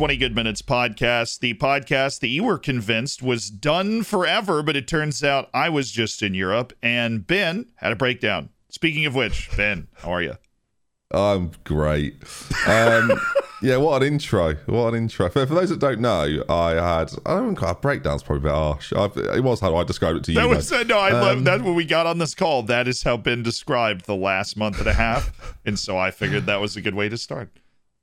to the 20 Good Minutes podcast, the podcast that you were convinced was done forever, but it turns out I was just in Europe and Ben had a breakdown. Speaking of which, Ben, how are you? I'm great. Um, yeah, what an intro! What an intro. For, for, those that don't know, I had I don't know, breakdown's probably a bit harsh. I've, it was how I described it to you. That was uh, no, I um, love that when we got on this call. That is how Ben described the last month and a half, and so I figured that was a good way to start.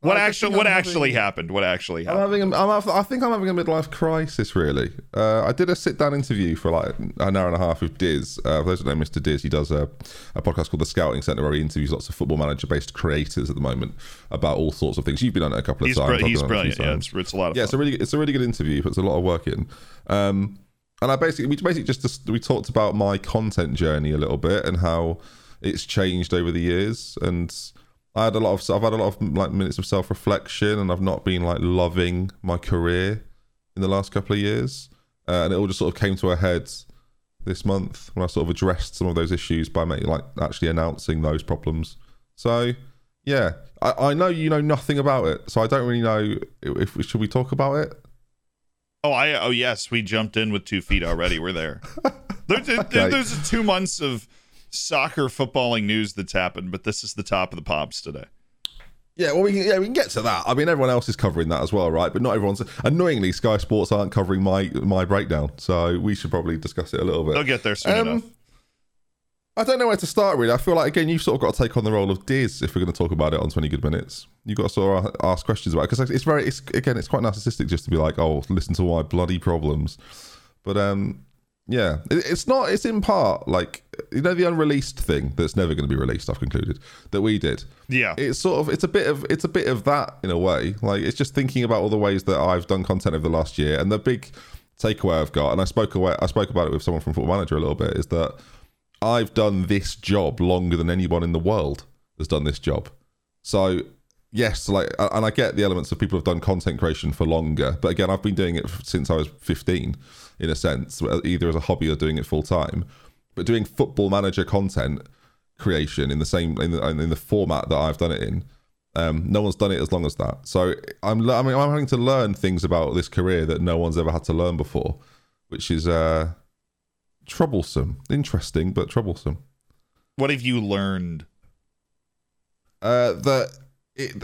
What actually? What actually having, happened? What actually happened? I'm having. A, I'm, I think I'm having a midlife crisis. Really, uh, I did a sit-down interview for like an hour and a half with Diz. Uh, for those who know Mr. Diz, he does a, a podcast called The Scouting Centre, where he interviews lots of football manager-based creators at the moment about all sorts of things. You've been on it a couple of he's times. Br- he's brilliant. Yeah, it's, it's, a lot of. Yeah, fun. it's a really, it's a really good interview. Puts a lot of work in. Um, and I basically, we basically just we talked about my content journey a little bit and how it's changed over the years and I had a lot of I've had a lot of like minutes of self reflection, and I've not been like loving my career in the last couple of years, uh, and it all just sort of came to a head this month when I sort of addressed some of those issues by making like actually announcing those problems. So yeah, I, I know you know nothing about it, so I don't really know if, if should we talk about it. Oh, I oh yes, we jumped in with two feet already. We're there. there, there okay. There's two months of soccer footballing news that's happened, but this is the top of the pops today. Yeah, well, we can, yeah, we can get to that. I mean, everyone else is covering that as well, right? But not everyone's. Annoyingly, Sky Sports aren't covering my my breakdown, so we should probably discuss it a little bit. They'll get there soon um, enough. I don't know where to start. Really, I feel like again, you've sort of got to take on the role of Diz if we're going to talk about it on Twenty Good Minutes. You've got to sort of ask questions about it because it's very, it's again, it's quite narcissistic just to be like, oh, listen to my bloody problems. But um, yeah, it's not. It's in part like you know the unreleased thing that's never going to be released. I've concluded that we did. Yeah, it's sort of it's a bit of it's a bit of that in a way. Like it's just thinking about all the ways that I've done content over the last year, and the big takeaway I've got, and I spoke away, I spoke about it with someone from Football Manager a little bit, is that I've done this job longer than anyone in the world has done this job. So yes, like, and I get the elements of people have done content creation for longer, but again, I've been doing it since I was 15 in a sense, either as a hobby or doing it full time. But doing football manager content creation in the same in the, in the format that I've done it in, um, no one's done it as long as that. So I'm I mean I'm having to learn things about this career that no one's ever had to learn before, which is uh, troublesome, interesting but troublesome. What have you learned? Uh, that it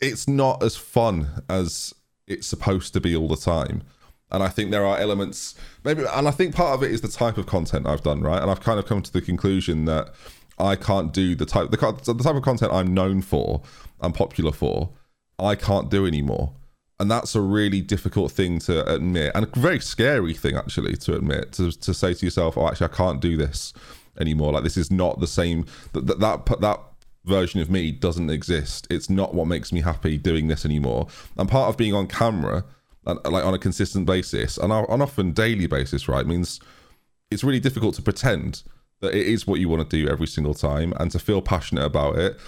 it's not as fun as it's supposed to be all the time and I think there are elements maybe and I think part of it is the type of content I've done right? And I've kind of come to the conclusion that I can't do the type the, the type of content I'm known for I'm popular for I can't do anymore. And that's a really difficult thing to admit and a very scary thing actually to admit to, to say to yourself oh actually I can't do this anymore. Like this is not the same that that that, that version of me doesn't exist. It's not what makes me happy doing this anymore. And part of being on camera Uh, like on a consistent basis and on often daily basis, right, means it's really difficult to pretend that it is what you want to do every single time and to feel passionate about it.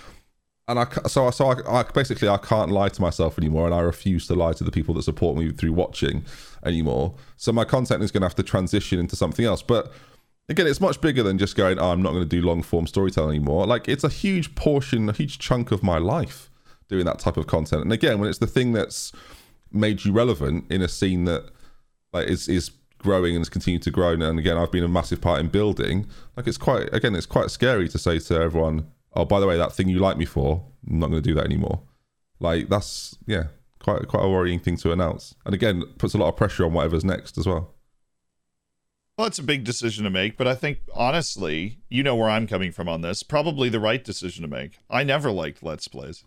And I so so I, I basically I can't lie to myself anymore, and I refuse to lie to the people that support me through watching anymore. So my content is going to have to transition into something else, but again, it's much bigger than just going, oh, I'm not going to do long form storytelling anymore. Like, it's a huge portion, a huge chunk of my life doing that type of content. And again, when it's the thing that's made you relevant in a scene that like is is growing and has continued to grow. And again, I've been a massive part in building. Like it's quite again, it's quite scary to say to everyone, "Oh, by the way, that thing you like me for, I'm not going to do that anymore." Like that's yeah, quite quite a worrying thing to announce. And again, puts a lot of pressure on whatever's next as well. Well, it's a big decision to make, but I think honestly, you know where I'm coming from on this. Probably the right decision to make. I never liked Let's Plays.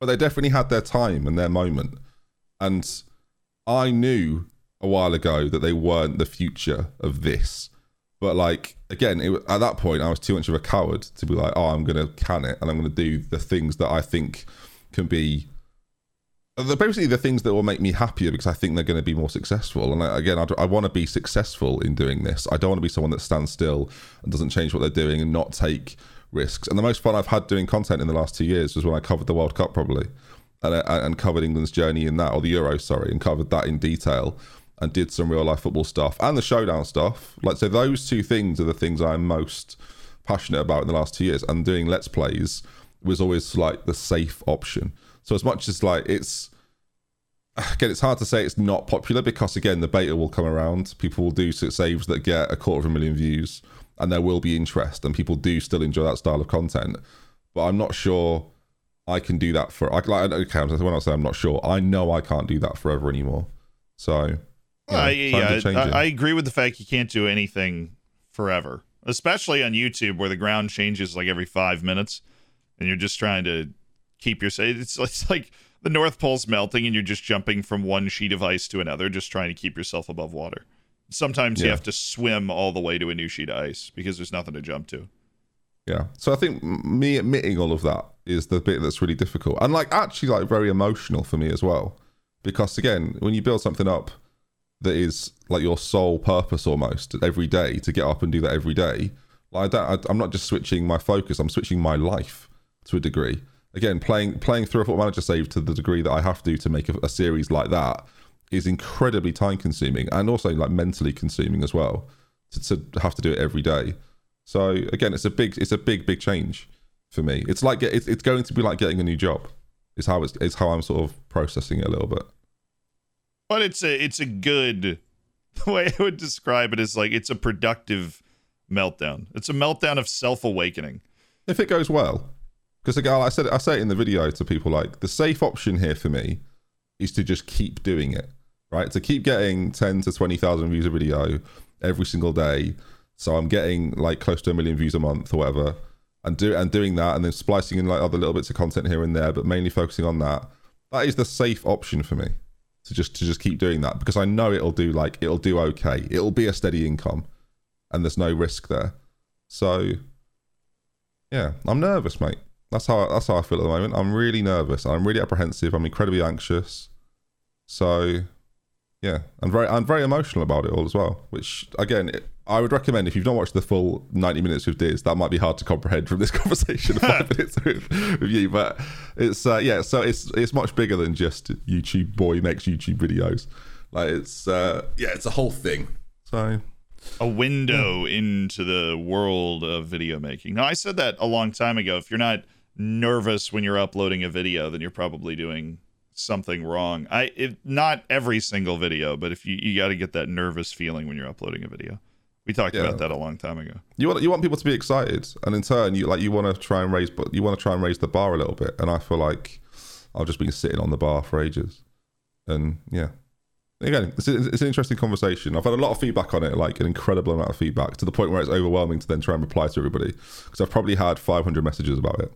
But they definitely had their time and their moment. And I knew a while ago that they weren't the future of this. But like again, it, at that point, I was too much of a coward to be like, "Oh, I'm to can it, and I'm to do the things that I think can be basically the things that will make me happier because I think they're going to be more successful. And uh, again, I, I want to be successful in doing this. I don't want to be someone that stands still and doesn't change what they're doing and not take risks. And the most fun I've had doing content in the last two years was when I covered the World Cup, probably and, uh, and covered England's journey in that, or the Euro, sorry, and covered that in detail and did some real life football stuff and the showdown stuff. Like, so those two things are the things I'm most passionate about in the last two years. And doing Let's Plays was always like the safe option. So as much as like it's again, it's hard to say it's not popular because again, the beta will come around. People will do saves that get a quarter of a million views, and there will be interest, and people do still enjoy that style of content. But I'm not sure I can do that for. I like okay, when I say I'm not sure, I know I can't do that forever anymore. So, yeah, yeah I, I agree with the fact you can't do anything forever, especially on YouTube where the ground changes like every five minutes, and you're just trying to keep your. It's it's like the North Pole's melting and you're just jumping from one sheet of ice to another, just trying to keep yourself above water. Sometimes yeah. you have to swim all the way to a new sheet of ice because there's nothing to jump to. Yeah. So I think me admitting all of that is the bit that's really difficult and like actually like very emotional for me as well. Because again, when you build something up that is like your sole purpose almost every day to get up and do that every day, like I don't, I, I'm not just switching my focus, I'm switching my life to a degree again, playing playing through a football manager save to the degree that I have to to make a, a series like that is incredibly time consuming and also like mentally consuming as well to, to have to do it every day. So again, it's a big it's a big big change for me. It's like it's, it's going to be like getting a new job. Is how it's, it's how I'm sort of processing it a little bit. But it's a it's a good the way I would describe it is like it's a productive meltdown. It's a meltdown of self awakening. If it goes well, because again, I said I say it in the video to people like the safe option here for me is to just keep doing it, right? To keep getting ten to twenty thousand views a video every single day. So I'm getting like close to a million views a month or whatever, and do and doing that, and then splicing in like other little bits of content here and there, but mainly focusing on that. That is the safe option for me to just to just keep doing that because I know it'll do like it'll do okay. It'll be a steady income, and there's no risk there. So yeah, I'm nervous, mate. That's how that's how I feel at the moment. I'm really nervous. I'm really apprehensive. I'm incredibly anxious. So, yeah, I'm very I'm very emotional about it all as well. Which again, it, I would recommend if you've not watched the full 90 minutes with Diz, that might be hard to comprehend from this conversation. Five minutes with, with, you, but it's uh, yeah. So it's it's much bigger than just YouTube boy makes YouTube videos. Like it's uh, yeah, it's a whole thing. So a window into the world of video making. Now, I said that a long time ago. If you're not nervous when you're uploading a video, then you're probably doing something wrong. I if not every single video, but if you you got to get that nervous feeling when you're uploading a video. We talked yeah. about that a long time ago. You want you want people to be excited, and in turn, you like you want to try and raise, but you want to try and raise the bar a little bit. And I feel like I've just been sitting on the bar for ages, and yeah. Again, it's, it's an interesting conversation. I've had a lot of feedback on it, like an incredible amount of feedback, to the point where it's overwhelming to then try and reply to everybody. Because I've probably had 500 messages about it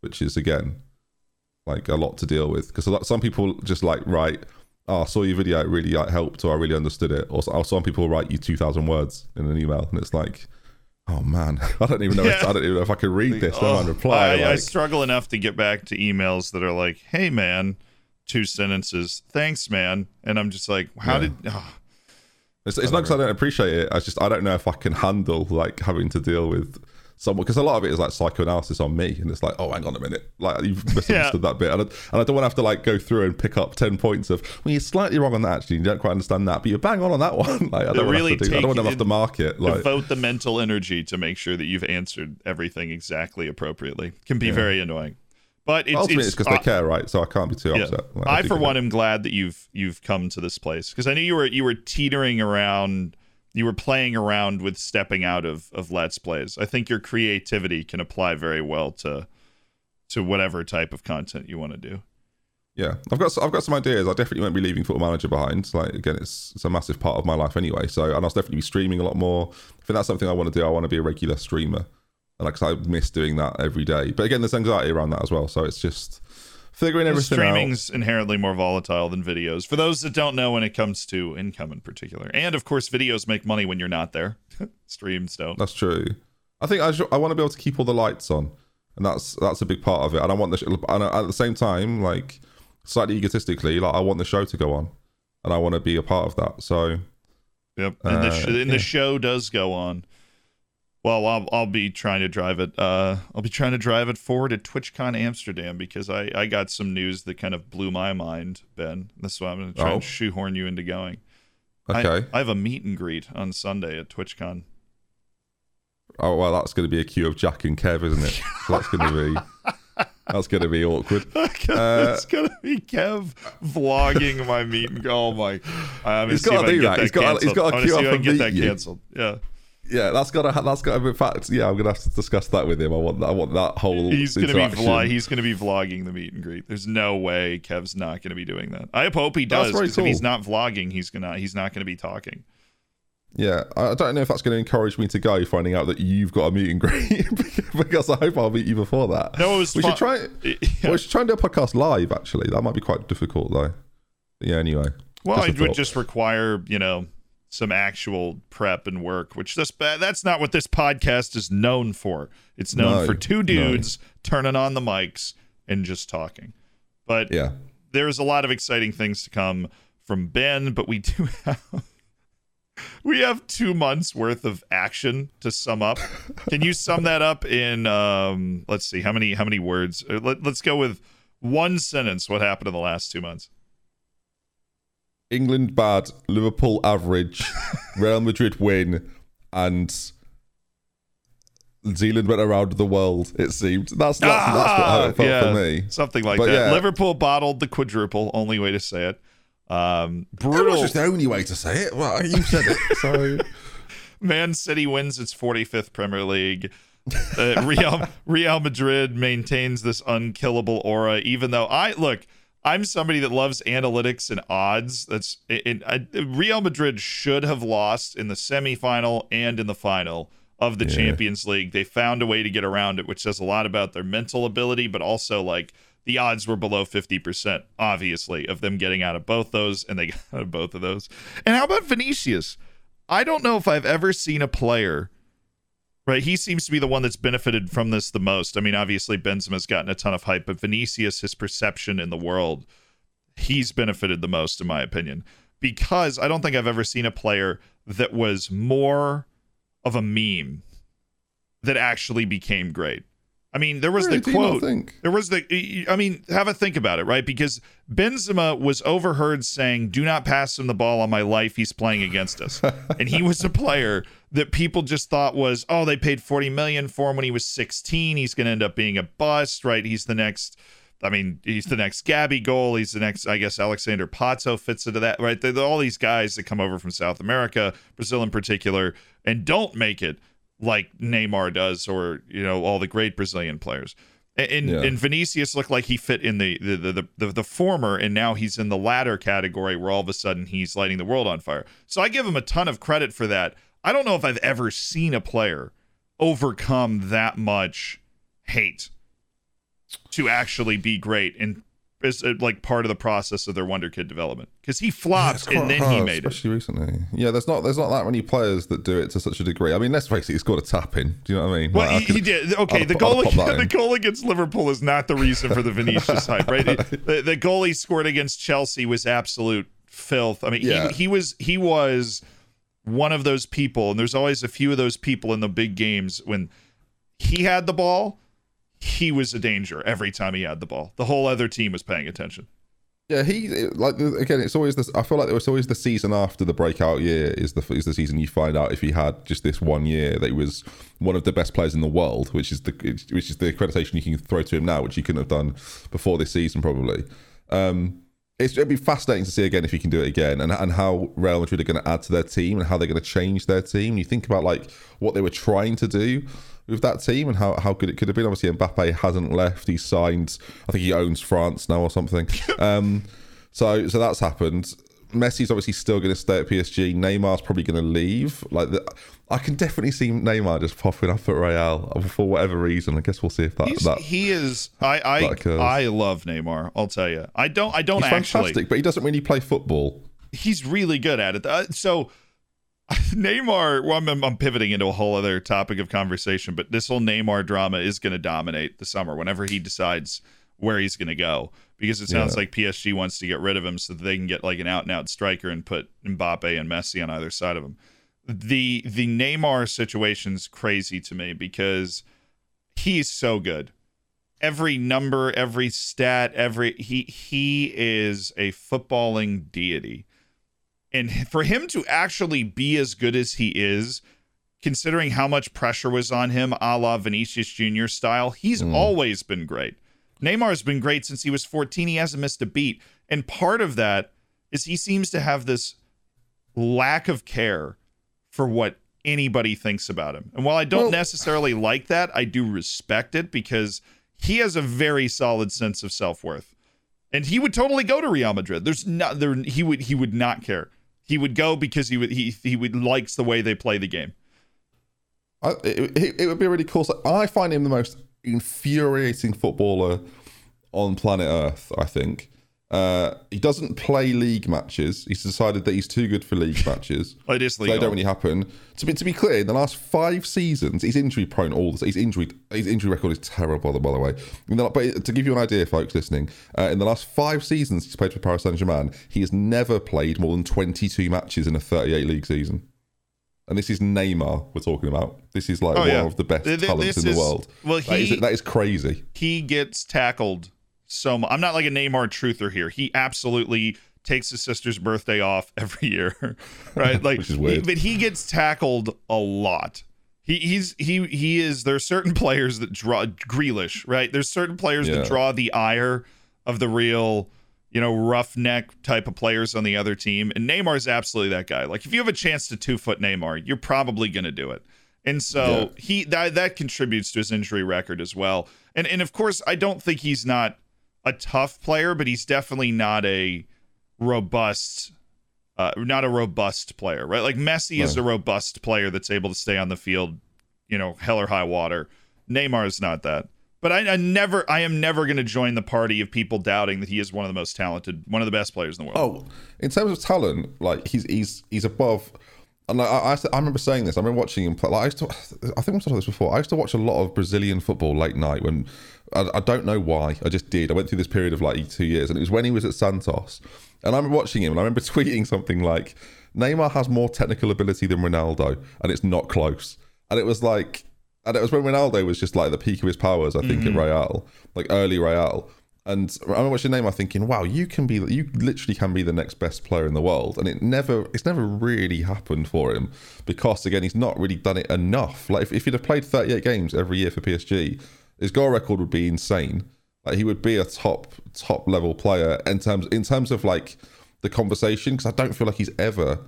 which is again like a lot to deal with because some people just like write oh, I saw your video, it really like, helped, or I really understood it. Or, or some people write you 2,000 words in an email, and it's like, oh man, I don't even know. Yeah. If, I don't even know if I can read this. Oh, no reply. I, like, I, struggle enough to get back to emails that are like, hey man, two sentences, thanks man, and I'm just like, how yeah. did? Oh. It's, it's not because I don't appreciate it. I just I don't know if I can handle like having to deal with someone because a lot of it is like psychoanalysis on me and it's like oh hang on a minute like you've misunderstood yeah. that bit and I, and I don't want to have to like go through and pick up 10 points of well you're slightly wrong on that actually you don't quite understand that but you're bang on on that one like I don't, really want, to do, I don't want to have to mark it like devote the mental energy to make sure that you've answered everything exactly appropriately can be yeah. very annoying but it's, ultimately it's because uh, they care, right? So I can't be too yeah. upset. I, I for one, am glad that you've you've come to this place because I knew you were you were teetering around you were playing around with stepping out of of let's plays. I think your creativity can apply very well to to whatever type of content you want to do. Yeah, I've got I've got some ideas. I definitely won't be leaving Football Manager behind. Like again, it's it's a massive part of my life anyway. So and I'll definitely be streaming a lot more. I think that's something I want to do. I want to be a regular streamer, and like I miss doing that every day. But again, there's anxiety around that as well. So it's just figuring everything streaming's out. inherently more volatile than videos. For those that don't know when it comes to income in particular and of course videos make money when you're not there. Streams don't. That's true. I think i, I want to be able to keep all the lights on and that's that's a big part of it. And i want the sh- and at the same time like slightly egotistically like i want the show to go on and i want to be a part of that so. Yep and, uh, the, sh- and yeah. the show does go on well, I'll, I'll be trying to drive it. Uh, I'll be trying to drive it forward to TwitchCon Amsterdam because I, I got some news that kind of blew my mind, Ben. That's why I'm going to try oh. and shoehorn you into going. Okay. I, I, have a meet and greet on Sunday at TwitchCon. Oh well, that's going to be a queue of Jack and Kev, isn't it? So that's going to be that's going to be awkward. Uh, it's going to be Kev vlogging my meet and go. Oh my! I'm he's got to do that. He's got. He's got to queue up and get that canceled. Yeah. Yeah, that's got to. That's got to. In fact, yeah, I'm gonna have to discuss that with him. I want. I want that whole. He's gonna be vlog. He's gonna be vlogging the meet and greet. There's no way Kev's not gonna be doing that. I hope he does. Because cool. if he's not vlogging, he's gonna. He's not gonna be talking. Yeah, I don't know if that's going to encourage me to go, finding out that you've got a meet and greet, because I hope I'll meet you before that. No, it was we fun. should try. Yeah. We should try and do a podcast live. Actually, that might be quite difficult, though. Yeah. Anyway. Well, it would just require you know some actual prep and work, which this that's not what this podcast is known for. It's known no, for two dudes no. turning on the mics and just talking. But yeah, there's a lot of exciting things to come from Ben, but we do have we have two months worth of action to sum up. Can you sum that up in um let's see how many how many words? Uh, let, let's go with one sentence. What happened in the last two months? England bad, Liverpool average, Real Madrid win, and Zealand went around the world. It seemed that's that's, ah, that's what it felt yeah, for me. Something like but that. Yeah. Liverpool bottled the quadruple. Only way to say it. Um, brutal. That was just the only way to say it. Well, you said it. So, Man City wins its 45th Premier League. Uh, Real Real Madrid maintains this unkillable aura, even though I look. I'm somebody that loves analytics and odds. That's in, Real Madrid should have lost in the semifinal and in the final of the yeah. Champions League. They found a way to get around it, which says a lot about their mental ability, but also like the odds were below 50%, obviously, of them getting out of both those, and they got out of both of those. And how about Vinicius? I don't know if I've ever seen a player, right? He seems to be the one that's benefited from this the most. I mean, obviously, Benzema's gotten a ton of hype, but Vinicius, his perception in the world, he's benefited the most, in my opinion, because I don't think I've ever seen a player that was more of a meme that actually became great. I mean, there was really, the quote. There was the. I mean, have a think about it, right? Because Benzema was overheard saying, "Do not pass him the ball on my life. He's playing against us," and he was a player that people just thought was, "Oh, they paid forty million for him when he was sixteen. He's going to end up being a bust, right? He's the next." I mean, he's the next Gabigol. He's the next, I guess, Alexander Pato fits into that, right? They're, they're all these guys that come over from South America, Brazil in particular, and don't make it like Neymar does, or you know all the great Brazilian players. And, yeah. and Vinicius looked like he fit in the the, the the the former, and now he's in the latter category where all of a sudden he's lighting the world on fire. So I give him a ton of credit for that. I don't know if I've ever seen a player overcome that much hate to actually be great and is uh, like part of the process of their Wonder Kid development because he flopped yeah, and then hard, he made it. especially it. recently. Yeah, there's not there's not that many players that do it to such a degree. I mean, let's face it, he scored a tap in. Do you know what I mean? Well, like, he, he, did. Okay, the goal the goal against Liverpool is not the reason for the Vinicius hype, right? It, the, the goal he scored against Chelsea was absolute filth. I mean, yeah. he, he was he was one of those people, and there's always a few of those people in the big games when he had the ball he was a danger every time he had the ball. The whole other team was paying attention. Yeah, he like again. It's always this. I feel like there was always the season after the breakout year is the is the season you find out if he had just this one year that he was one of the best players in the world, which is the which is the accreditation you can throw to him now, which he couldn't have done before this season probably. Um, it's, it'd be fascinating to see again if he can do it again and, and how Real Madrid are going to add to their team and how they're going to change their team. You think about like what they were trying to do with that team and how, how good it could have been. Obviously, Mbappe hasn't left. He's signed. I think he owns France now or something. um, so so that's happened. Messi's obviously still going to stay at PSG. Neymar's probably going to leave. Like the, I can definitely see Neymar just popping up at Real for whatever reason. I guess we'll see if that, that he is. I I I love Neymar. I'll tell you. I don't. I don't He's actually. Fantastic, but he doesn't really play football. He's really good at it. Uh, so Neymar, well, I'm, I'm, pivoting into a whole other topic of conversation, but this whole Neymar drama is going to dominate the summer whenever he decides where he's going to go because it sounds yeah. like PSG wants to get rid of him so that they can get like an out and out striker and put Mbappe and Messi on either side of him. The the Neymar situation's crazy to me because he's so good. Every number, every stat, every he he is a footballing deity and for him to actually be as good as he is, considering how much pressure was on him, a la Vinicius Jr. style, he's mm. always been great. Neymar's been great since he was 14. He hasn't missed a beat. And part of that is he seems to have this lack of care for what anybody thinks about him. And while I don't well, necessarily like that, I do respect it because he has a very solid sense of self-worth. And he would totally go to Real Madrid. There's not there he would he would not care. He would go because he would he he would likes the way they play the game. I, it, it would be really cool. So I find him the most infuriating footballer on planet Earth. I think uh, he doesn't play league matches. He's decided that he's too good for league matches. oh, it is so they don't really happen. To be to be clear, in the last five seasons, he's injury prone. All this, he's injury his injury record is terrible. By the way, the, but to give you an idea, folks listening, uh, in the last five seasons he's played for Paris Saint Germain, he has never played more than twenty two matches in a thirty eight league season. And this is Neymar we're talking about. This is like oh, one yeah. of the best Th- talents in the is, world. Well, he, that, is, that is crazy. He gets tackled so much. I'm not like a Neymar truther here. He absolutely takes his sister's birthday off every year, right? Like, he, but he gets tackled a lot. He he's he he is. There are certain players that draw Grealish, right? There's certain players yeah. that draw the ire of the real, you know, roughneck type of players on the other team, and Neymar is absolutely that guy. Like, if you have a chance to two foot Neymar, you're probably gonna do it. And so yeah. he that that contributes to his injury record as well. And and of course, I don't think he's not a tough player, but he's definitely not a robust uh, not a robust player, right? Like Messi right. is a robust player that's able to stay on the field, you know, hell or high water. Neymar is not that. But I, I never, I am never going to join the party of people doubting that he is one of the most talented, one of the best players in the world. Oh, in terms of talent, like he's he's he's above. And like, I, I, I remember saying this. I remember watching him play. Like I used to, I think I've talked about this before. I used to watch a lot of Brazilian football late night when I, I, don't know why. I just did. I went through this period of like two years, and it was when he was at Santos. And I remember watching him, and I remember tweeting something like, "Neymar has more technical ability than Ronaldo, and it's not close." And it was like, and it was when Ronaldo was just like the peak of his powers. I think mm-hmm. at Real, like early Real. And I remember watching Neymar, thinking, "Wow, you can be, you literally can be the next best player in the world." And it never, it's never really happened for him because again, he's not really done it enough. Like if, if he'd have played 38 games every year for PSG, his goal record would be insane. Like he would be a top top level player in terms in terms of like the conversation because I don't feel like he's ever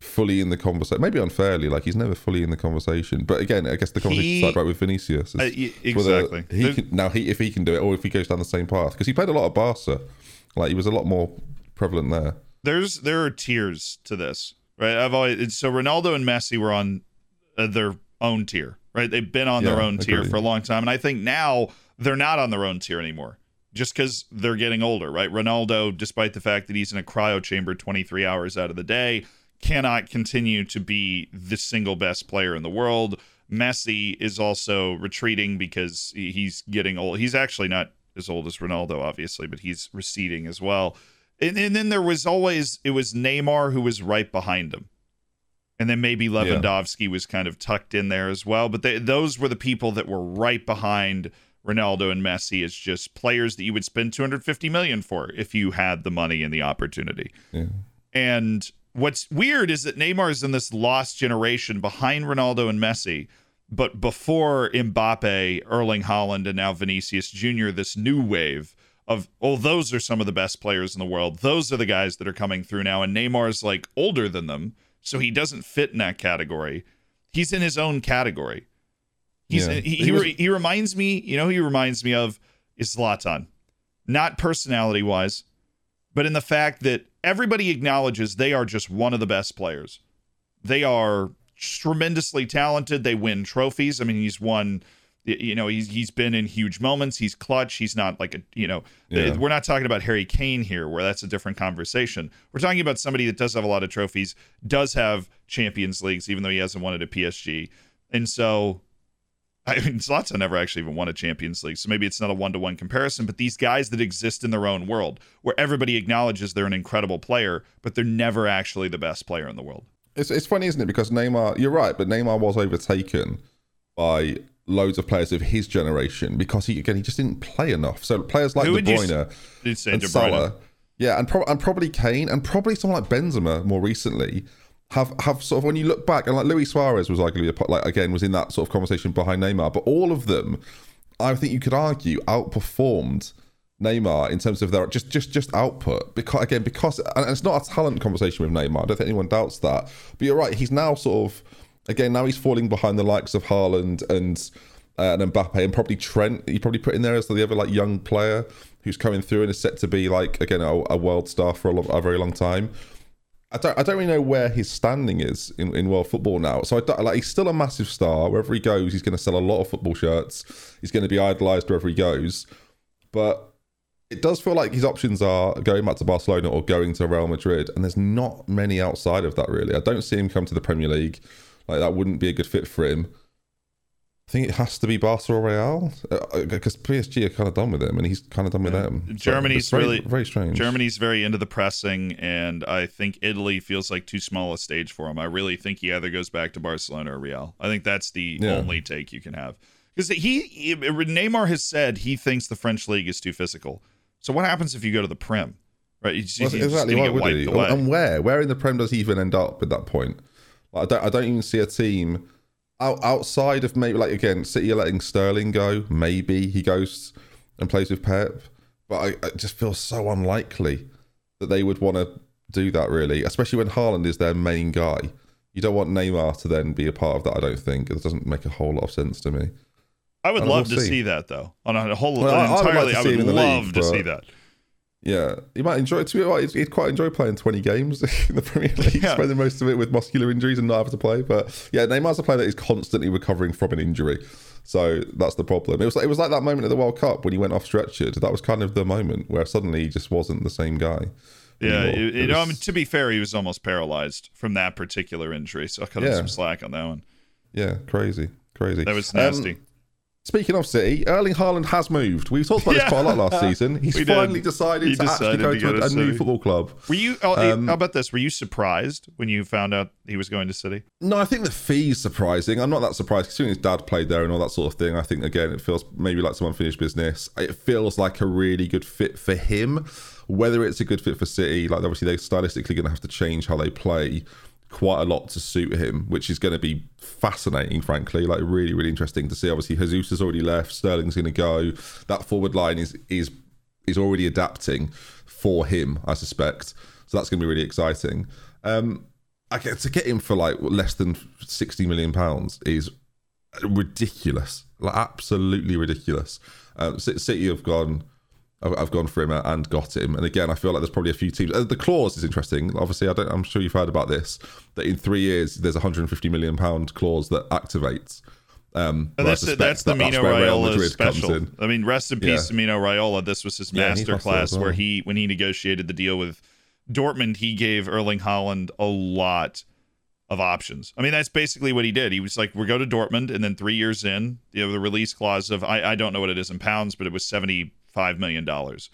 fully in the conversation. Maybe unfairly, like he's never fully in the conversation. But again, I guess the conversation started right with Vinicius. Uh, exactly. He can, now he if he can do it, or if he goes down the same path, because he played a lot of Barca, like he was a lot more prevalent there. There's there are tiers to this, right? I've always so Ronaldo and Messi were on uh, their own tier, right? They've been on yeah, their own tier for a long time, and I think now they're not on their own tier anymore, just because they're getting older, right? Ronaldo, despite the fact that he's in a cryo chamber 23 hours out of the day, cannot continue to be the single best player in the world. Messi is also retreating because he's getting old. He's actually not as old as Ronaldo, obviously, but he's receding as well. And, and then there was always it was Neymar who was right behind him and then maybe Lewandowski yeah. was kind of tucked in there as well. But they, those were the people that were right behind Ronaldo and Messi as just players that you would spend 250 million for if you had the money and the opportunity. Yeah. And what's weird is that Neymar is in this lost generation behind Ronaldo and Messi, but before Mbappe, Erling Haaland, and now Vinicius Jr., this new wave of oh those are some of the best players in the world those are the guys that are coming through now and Neymar's like older than them so he doesn't fit in that category. He's in his own category. He's yeah. he, he, was, he, reminds me, you know, he reminds me of is Zlatan, not personality wise, but in the fact that everybody acknowledges they are just one of the best players. They are tremendously talented. They win trophies. I mean, he's won you know he's he's been in huge moments he's clutch he's not like a you know yeah. we're not talking about harry kane here where that's a different conversation we're talking about somebody that does have a lot of trophies does have champions leagues even though he hasn't won it at psg and so I mean, Zlatan never actually even won a Champions League, so maybe it's not a one-to-one comparison. But these guys that exist in their own world, where everybody acknowledges they're an incredible player, but they're never actually the best player in the world. It's it's funny, isn't it? Because Neymar, you're right, but Neymar was overtaken by loads of players of his generation because he again he just didn't play enough. So players like Who De Bruyne you, and Salah, yeah, and, pro- and probably Kane and probably someone like Benzema more recently have have sort of when you look back and like Luis Suarez was arguably a, like again was in that sort of conversation behind Neymar, but all of them I think you could argue outperformed Neymar in terms of their just just just output because again because and it's not a talent conversation with Neymar. I don't think anyone doubts that. But you're right. He's now sort of again now he's falling behind the likes of Haaland and uh, and Mbappe and probably Trent. You probably put in there as the other like young player who's coming through and is set to be like again a, a world star for a, a, very long time. I don't I don't really know where his standing is in, in world football now. So I like he's still a massive star wherever he goes. He's going to sell a lot of football shirts. He's going to be idolized wherever he goes. But it does feel like his options are going back to Barcelona or going to Real Madrid, and there's not many outside of that really. I don't see him come to the Premier League. Like that wouldn't be a good fit for him. I think it has to be Barca or Real because uh, PSG are kind of done with him, and he's kind of done with them. Germany's so very, really very strange. Germany's very into the pressing, and I think Italy feels like too small a stage for him. I really think he either goes back to Barcelona or Real. I think that's the yeah. only take you can have because he, he Neymar has said he thinks the French league is too physical. So what happens if you go to the Prem? Right, you well, exactly. Why would he? Away. And where? Where in the Prem does he even end up at that point? Like, I don't. I don't even see a team out, outside of maybe like again, City are letting Sterling go. Maybe he goes and plays with Pep, but I, I just feel so unlikely that they would want to do that. Really, especially when Haaland is their main guy. You don't want Neymar to then be a part of that. I don't think it doesn't make a whole lot of sense to me. I would love we'll to see. see. that though. On a whole well, entirely, I would, like I would love league, to see that. Yeah, he might enjoy it. To be he'd quite enjoy playing twenty games in the Premier League, yeah. spending most of it with muscular injuries and not having to play. But yeah, Neymar's a player that is constantly recovering from an injury, so that's the problem. It was like, it was like that moment at the World Cup when he went off stretchered. That was kind of the moment where suddenly he just wasn't the same guy. Yeah, it, it was... I mean, to be fair, he was almost paralyzed from that particular injury, so I cut yeah. him some slack on that one. Yeah, crazy, crazy. That was nasty. Um, Speaking of City, Erling Haaland has moved. We talked about yeah. this quite a lot last season. He's finally decided, he to decided actually go to, to a, a new football club. Were you? Oh, um, how about this? Were you surprised when you found out he was going to City? No, I think the fee's surprising. I'm not that surprised. Considering his dad played there and all that sort of thing, I think again it feels maybe like some unfinished business. It feels like a really good fit for him. Whether it's a good fit for City, like obviously they're stylistically going to have to change how they play quite a lot to suit him, which is going to be fascinating, frankly. Like really, really interesting to see. Obviously, Jesus has already left. Sterling's going to go. That forward line is is is already adapting for him, I suspect. So that's going to be really exciting. Um, I get to get him for like less than sixty million pounds is ridiculous, like absolutely ridiculous. Um, City have gone I've gone for him and got him. And again, I feel like there's probably a few teams. Uh, the clause is interesting. Obviously, I don't. I'm sure you've heard about this. That in three years, there's a 150 million pound clause that activates. Um, that's the, that's the Mino Raiola special. I mean, rest in peace, yeah. Mino Raiola. This was his yeah, masterclass well. where he, when he negotiated the deal with Dortmund, he gave Erling Haaland a lot of options. I mean, that's basically what he did. He was like, "We go to Dortmund," and then three years in, you know, the release clause of I, I don't know what it is in pounds, but it was seventy five million dollars.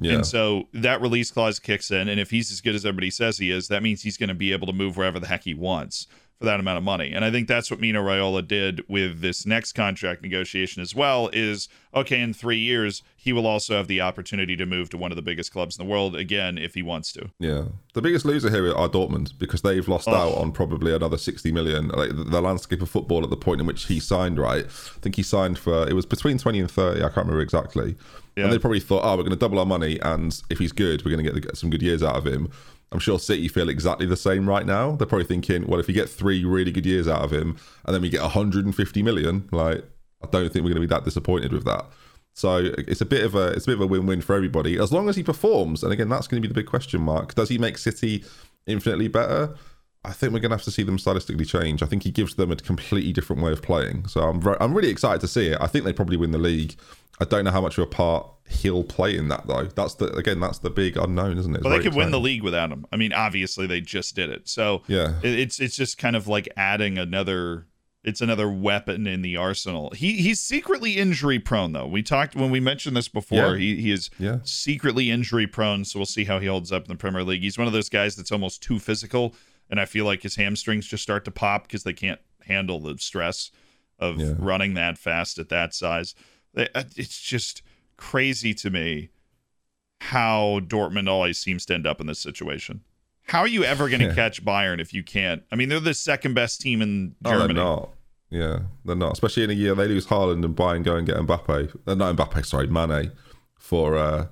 Yeah. And so that release clause kicks in, and if he's as good as everybody says he is, that means he's going to be able to move wherever the heck he wants for that amount of money. And I think that's what Mino Raiola did with this next contract negotiation as well is okay, in three years, he will also have the opportunity to move to one of the biggest clubs in the world again if he wants to. Yeah. The biggest loser here are Dortmund because they've lost oh. out on probably another 60 million. Like the landscape of football at the point in which he signed, right? I think he signed for, it was between 20 and 30. I can't remember exactly. Yeah. And they probably thought, oh, we're going to double our money. And if he's good, we're going to get some good years out of him. I'm sure City feel exactly the same right now. They're probably thinking, well, if we get three really good years out of him and then we get 150 million, like I don't think we're going to be that disappointed with that. So it's a bit of a it's a bit of a win-win for everybody as long as he performs. And again, that's going to be the big question mark. Does he make City infinitely better? I think we're going to have to see them stylistically change. I think he gives them a completely different way of playing. So I'm I'm really excited to see it. I think they probably win the league. I don't know how much of a part he'll play in that though. That's the again, that's the big unknown, isn't it? It's well, they could exciting. win the league without him. I mean, obviously they just did it. So yeah, it's it's just kind of like adding another. It's another weapon in the arsenal. He he's secretly injury prone though. We talked when we mentioned this before. Yeah. He he is yeah. secretly injury prone. So we'll see how he holds up in the Premier League. He's one of those guys that's almost too physical, and I feel like his hamstrings just start to pop because they can't handle the stress of yeah. running that fast at that size. Uh, it's just crazy to me how Dortmund always seems to end up in this situation. How are you ever going to catch Bayern if you can't? I mean, they're the second best team in Germany. Oh, Yeah, they're not. Especially in a year they lose Haaland and and go and get Mbappe. Uh, not Mbappe, sorry, Mane for uh,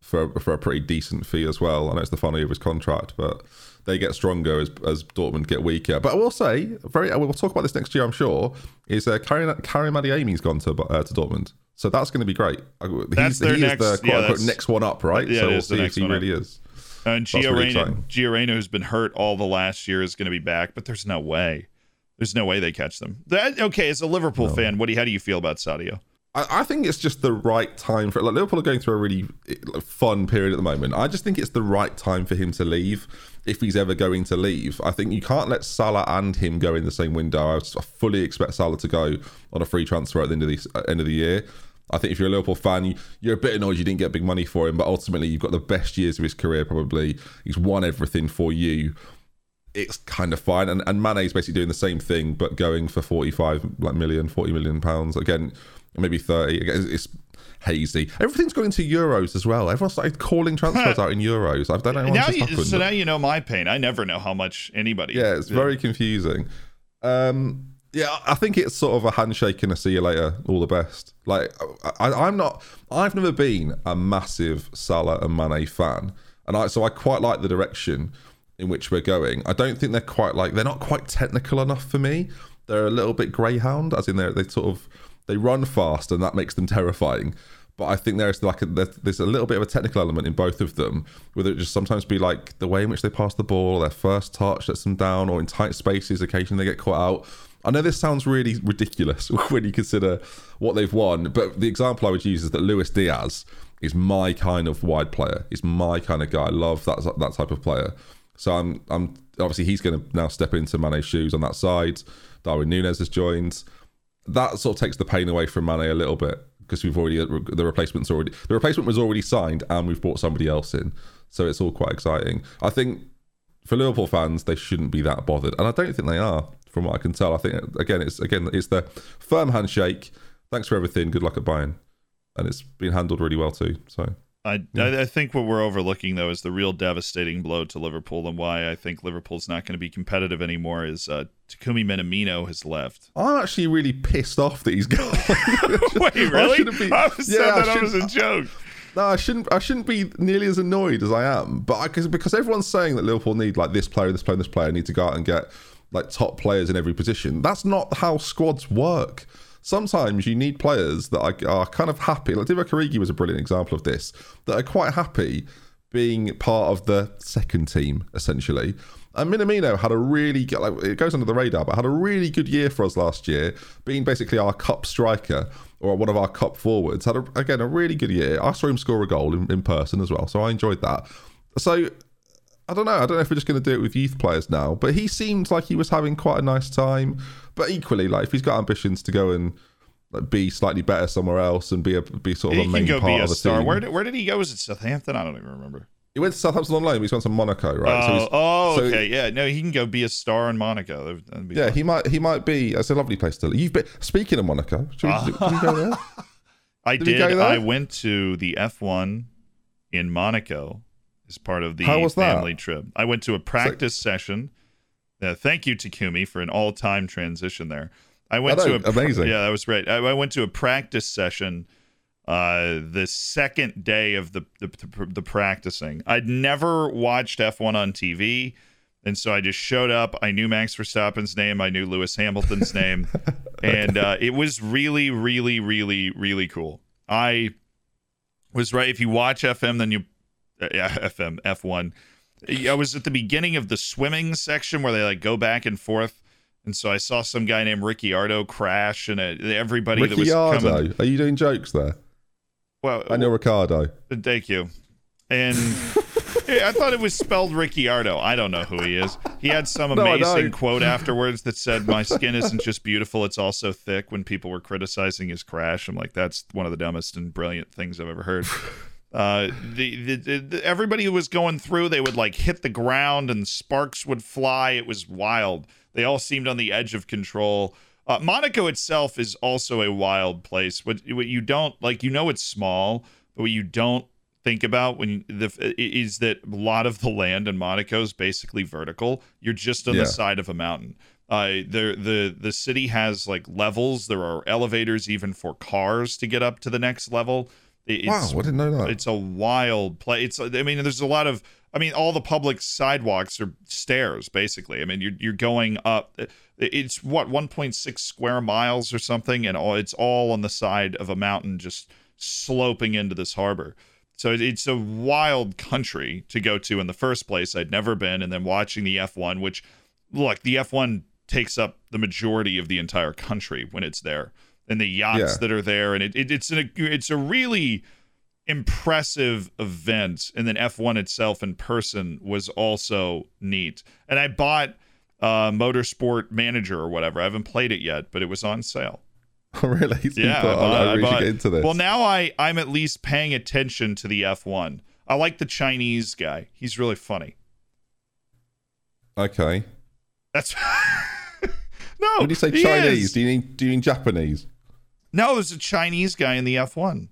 for for a pretty decent fee as well. I know it's the final year of his contract, but they get stronger as, as Dortmund get weaker. But I will say, very we'll talk about this next year, I'm sure. Is uh, Karim Adeyemi's gone to uh, to Dortmund, so that's going to be great. He's, he next, is the quote yeah, unquote next one up, right? Yeah, so we'll see if he really up. is. Uh, and Gio Reyna, Gio Reyna, who's been hurt all the last year, is going to be back, but there's no way. There's no way they catch them. That, okay, as a Liverpool no. fan, what do you, how do you feel about Sadio? I, I think it's just the right time for like Liverpool are going through a really fun period at the moment. I just think it's the right time for him to leave if he's ever going to leave. I think you can't let Salah and him go in the same window. I fully expect Salah to go on a free transfer at the end of the uh, end of the year. I think if you're a Liverpool fan, you, you're a bit annoyed you didn't get big money for him, but ultimately you've got the best years of his career. Probably he's won everything for you it's kind of fine. And and Mane's basically doing the same thing, but going for 45 like million, 40 million pounds again, maybe 30. Again, it's hazy. Everything's going to euros as well. Everyone started calling transfers out in euros. I don't know. Now you, happened, so now you know my pain. I never know how much anybody. Yeah, it's very confusing. Um, yeah, I think it's sort of a handshake and a see you later, all the best. Like I, I'm not. I've never been a massive Salah and Mane fan, and I so I quite like the direction in which we're going. I don't think they're quite like they're not quite technical enough for me. They're a little bit greyhound, as in they they sort of they run fast and that makes them terrifying. But I think there's like a, there's a little bit of a technical element in both of them, whether it just sometimes be like the way in which they pass the ball, their first touch lets them down, or in tight spaces, occasionally they get caught out. I know this sounds really ridiculous when you consider what they've won, but the example I would use is that Luis Diaz is my kind of wide player. He's my kind of guy. I love that that type of player. So I'm I'm obviously he's going to now step into Mane's shoes on that side. Darwin Nunez has joined. That sort of takes the pain away from Mane a little bit because we've already the replacement's already the replacement was already signed and we've brought somebody else in. So it's all quite exciting. I think for Liverpool fans they shouldn't be that bothered, and I don't think they are from what I can tell. I think again it's again it's the firm handshake. Thanks for everything. Good luck at Bayern, and it's been handled really well too. So I, yeah. I, think what we're overlooking though is the real devastating blow to Liverpool and why I think Liverpool's not going to be competitive anymore is uh, Takumi Minamino has left. I'm actually really pissed off that he's gone. Wait, really? I, be, I was yeah, that I was a joke. No, I shouldn't. I shouldn't be nearly as annoyed as I am. But I, because everyone's saying that Liverpool need like this player, this player, this player need to go out and get like top players in every position. That's not how squads work sometimes you need players that are, are kind of happy. Like Divock Origi was a brilliant example of this. That are quite happy being part of the second team essentially. And Minamino had a really good, like, it goes under the radar, but had a really good year for us last year, being basically our cup striker or one of our cup forwards. Had a, again a really good year. I saw him score a goal in, in person as well, so I enjoyed that. So I don't know. I don't know if we're just going to do it with youth players now, but he seemed like he was having quite a nice time. But equally, like if he's got ambitions to go and like, be slightly better somewhere else and be a be sort of he a main part be a of the star. team. Where did, where did he go? Was it Southampton? I don't even remember. He went to Southampton on loan, but he's gone to Monaco, right? Oh, so oh so okay, yeah. No, he can go be a star in Monaco. yeah, fun. he might. He might be. It's a lovely place to live. You've been speaking of Monaco. Should we, uh, can we go there? I did. did I went to the F1 in Monaco as part of the family that? trip. I went to a practice session. Uh, thank you, Takumi, for an all-time transition there. I went to a amazing. Yeah, that was great. I, I went to a practice session uh, the second day of the, the, the practicing. I'd never watched F1 on TV, and so I just showed up. I knew Max Verstappen's name. I knew Lewis Hamilton's name, and uh, it was really, really, really, really cool. I was right. If you watch FM, then you yeah, FM F1. I was at the beginning of the swimming section where they like go back and forth. And so I saw some guy named Ricciardo crash, and uh, everybody Ricciardo. that was coming. Are you doing jokes there? Well, I know Ricardo. Thank you. And I thought it was spelled Ricciardo. I don't know who he is. He had some amazing no, quote afterwards that said, "My skin isn't just beautiful; it's also thick." When people were criticizing his crash, I'm like, "That's one of the dumbest and brilliant things I've ever heard." Uh, the, the, the, everybody who was going through, they would like hit the ground and sparks would fly. It was wild. They all seemed on the edge of control. Uh, Monaco itself is also a wild place. What, what you don't like, you know, it's small, but what you don't think about when the is that a lot of the land in Monaco is basically vertical. You're just on yeah. the side of a mountain. Uh, the the the city has like levels. There are elevators even for cars to get up to the next level. It's, wow, I didn't know that. It's a wild place. It's I mean, there's a lot of I mean, all the public sidewalks are stairs basically. I mean, you're you're going up. It's what 1.6 square miles or something, and all it's all on the side of a mountain, just sloping into this harbor. So it's a wild country to go to in the first place. I'd never been, and then watching the F1, which look, the F1 takes up the majority of the entire country when it's there, and the yachts yeah. that are there, and it, it, it's an it's a really impressive event, and then F1 itself in person was also neat. And I bought uh, Motorsport Manager or whatever. I haven't played it yet, but it was on sale. Oh, really? So yeah, I, bought, I, I bought, get into this. Well, now I I'm at least paying attention to the F1. I like the Chinese guy. He's really funny. Okay. That's no. When you say Chinese, is. do you mean do you mean Japanese? No, there's a Chinese guy in the F1.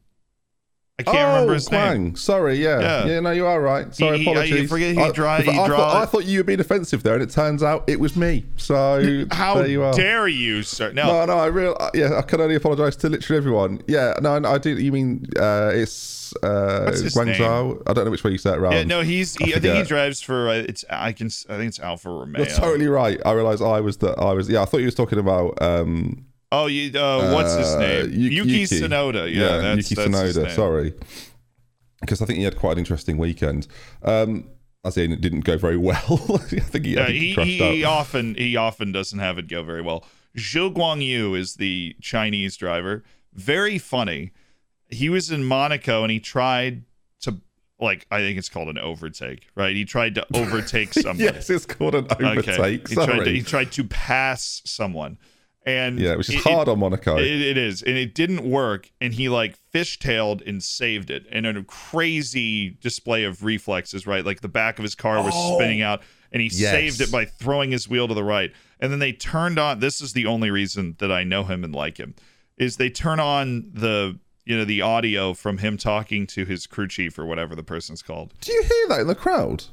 I can't oh, remember his Kwang. name. Sorry, yeah. yeah. yeah, No, you are right. Sorry, he, apologies. He, forget he, dry, I, he I, thought, I, thought, you were being offensive there, and it turns out it was me. So how you dare you, sir? No, no, no I real. Yeah, I can only apologise to literally everyone. Yeah, no, I do. You mean uh, it's uh, Guangzhou? I don't know which way you say it around. Yeah, no, he's. He, I, I, think he drives for. Uh, it's. I can. I think it's Alfa Romeo. You're totally right. I realised I was that. I was. Yeah, I thought you was talking about. um Oh, you. Uh, what's his uh, name? Yuki, Yuki Tsunoda. Yeah, yeah that's, Yuki that's Tsunoda. Sorry because I think he had quite an interesting weekend. Um, as in, it didn't go very well. I think he, yeah, he, he, he often he often doesn't have it go very well. Zhou Guanyu is the Chinese driver. Very funny. He was in Monaco and he tried to like I think it's called an overtake, right? He tried to overtake someone. yes, it's called an overtake. Okay. He tried to he tried to pass someone. And yeah, which is it, hard on Monaco. It, it is, and it didn't work. And he like fishtailed and saved it, and a crazy display of reflexes. Right, like the back of his car was oh, spinning out, and he yes. saved it by throwing his wheel to the right. And then they turned on. This is the only reason that I know him and like him, is they turn on the you know the audio from him talking to his crew chief or whatever the person's called. Do you hear that in the crowd?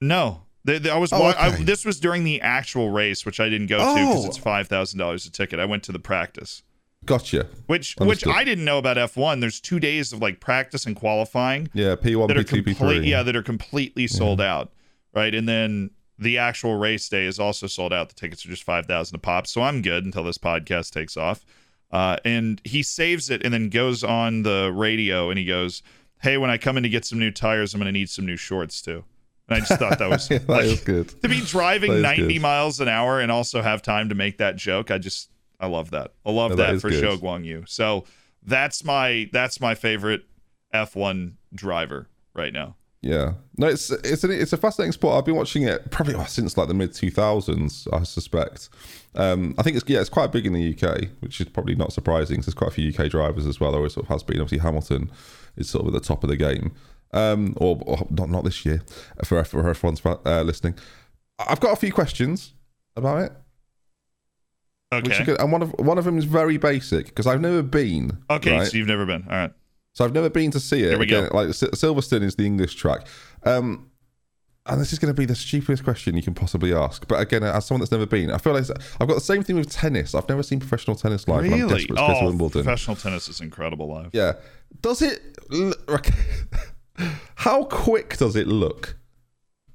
No, the, the, I was. Oh, okay. I, this was during the actual race, which I didn't go oh. to because it's five thousand dollars a ticket. I went to the practice. Gotcha. Which Understood. which I didn't know about F1. There's two days of like practice and qualifying. Yeah, P1, that P2, P3. Yeah, that are completely sold yeah. out. Right, and then the actual race day is also sold out. The tickets are just five thousand a pop. So I'm good until this podcast takes off. Uh, and he saves it and then goes on the radio and he goes, "Hey, when I come in to get some new tires, I'm going to need some new shorts too." And I just thought that was that like, was good. To be driving 90 good. miles an hour and also have time to make that joke, I just I love that. I love no, that, that for good. Zhou Guanyu. So that's my that's my favorite F1 driver right now. Yeah, no, it's it's a, it's a fascinating sport. I've been watching it probably since like the mid two thousands, I suspect. Um, I think it's yeah, it's quite big in the UK, which is probably not surprising. Cause there's quite a few UK drivers as well. There always sort of has been. Obviously, Hamilton is sort of at the top of the game um, or, or, not not this year for for everyone's uh, listening. I've got a few questions about it. Okay. Good, and one of one of them is very basic because I've never been. Okay, right? so you've never been. All right. So I've never been to see it. Here we Again, go. Like Silverstone is the English track. Um, and this is going to be the stupidest question you can possibly ask. But again, as someone that's never been, I feel like I've got the same thing with tennis. I've never seen professional tennis live. Really? I'm desperate to oh, Wimbledon. professional tennis is incredible live. Yeah. Does it? How quick does it look?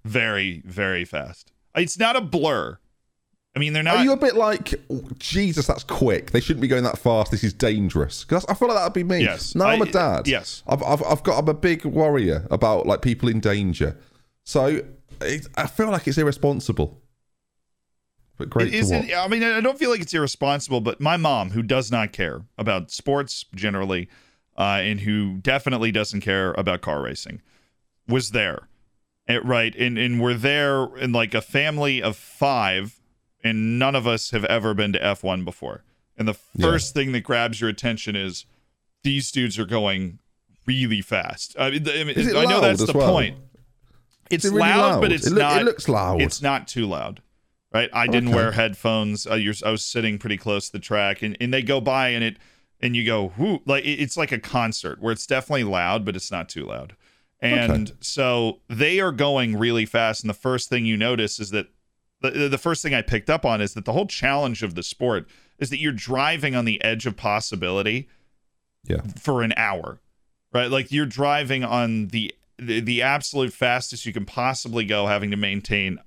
Very, very fast. It's not a blur. I mean, they're not. Are you a bit like, oh, Jesus, that's quick. They shouldn't be going that fast. This is dangerous. Because I feel like that'd be me. Yes. Now I'm a dad. Yes. I've, I've, I've got. I'm a big warrior about like people in danger. So it, I feel like it's irresponsible. But great. It isn't. I mean, I don't feel like it's irresponsible. But my mom, who does not care about sports generally, uh, and who definitely doesn't care about car racing, was there. It, right. And, and we're there in like a family of five, and none of us have ever been to F1 before. And the first yeah. thing that grabs your attention is these dudes are going really fast. I mean, I, mean, I know that's the well? point. It's it really loud, loud, but it's it, not. It looks loud. It's not too loud, right? I didn't okay. wear headphones. I was sitting pretty close to the track, and, and they go by, and it and you go, whoo, like it's like a concert where it's definitely loud, but it's not too loud. And okay. so they are going really fast. And the first thing you notice is that the, the first thing I picked up on is that the whole challenge of the sport is that you're driving on the edge of possibility yeah. for an hour, right? Like you're driving on the, the the absolute fastest you can possibly go, having to maintain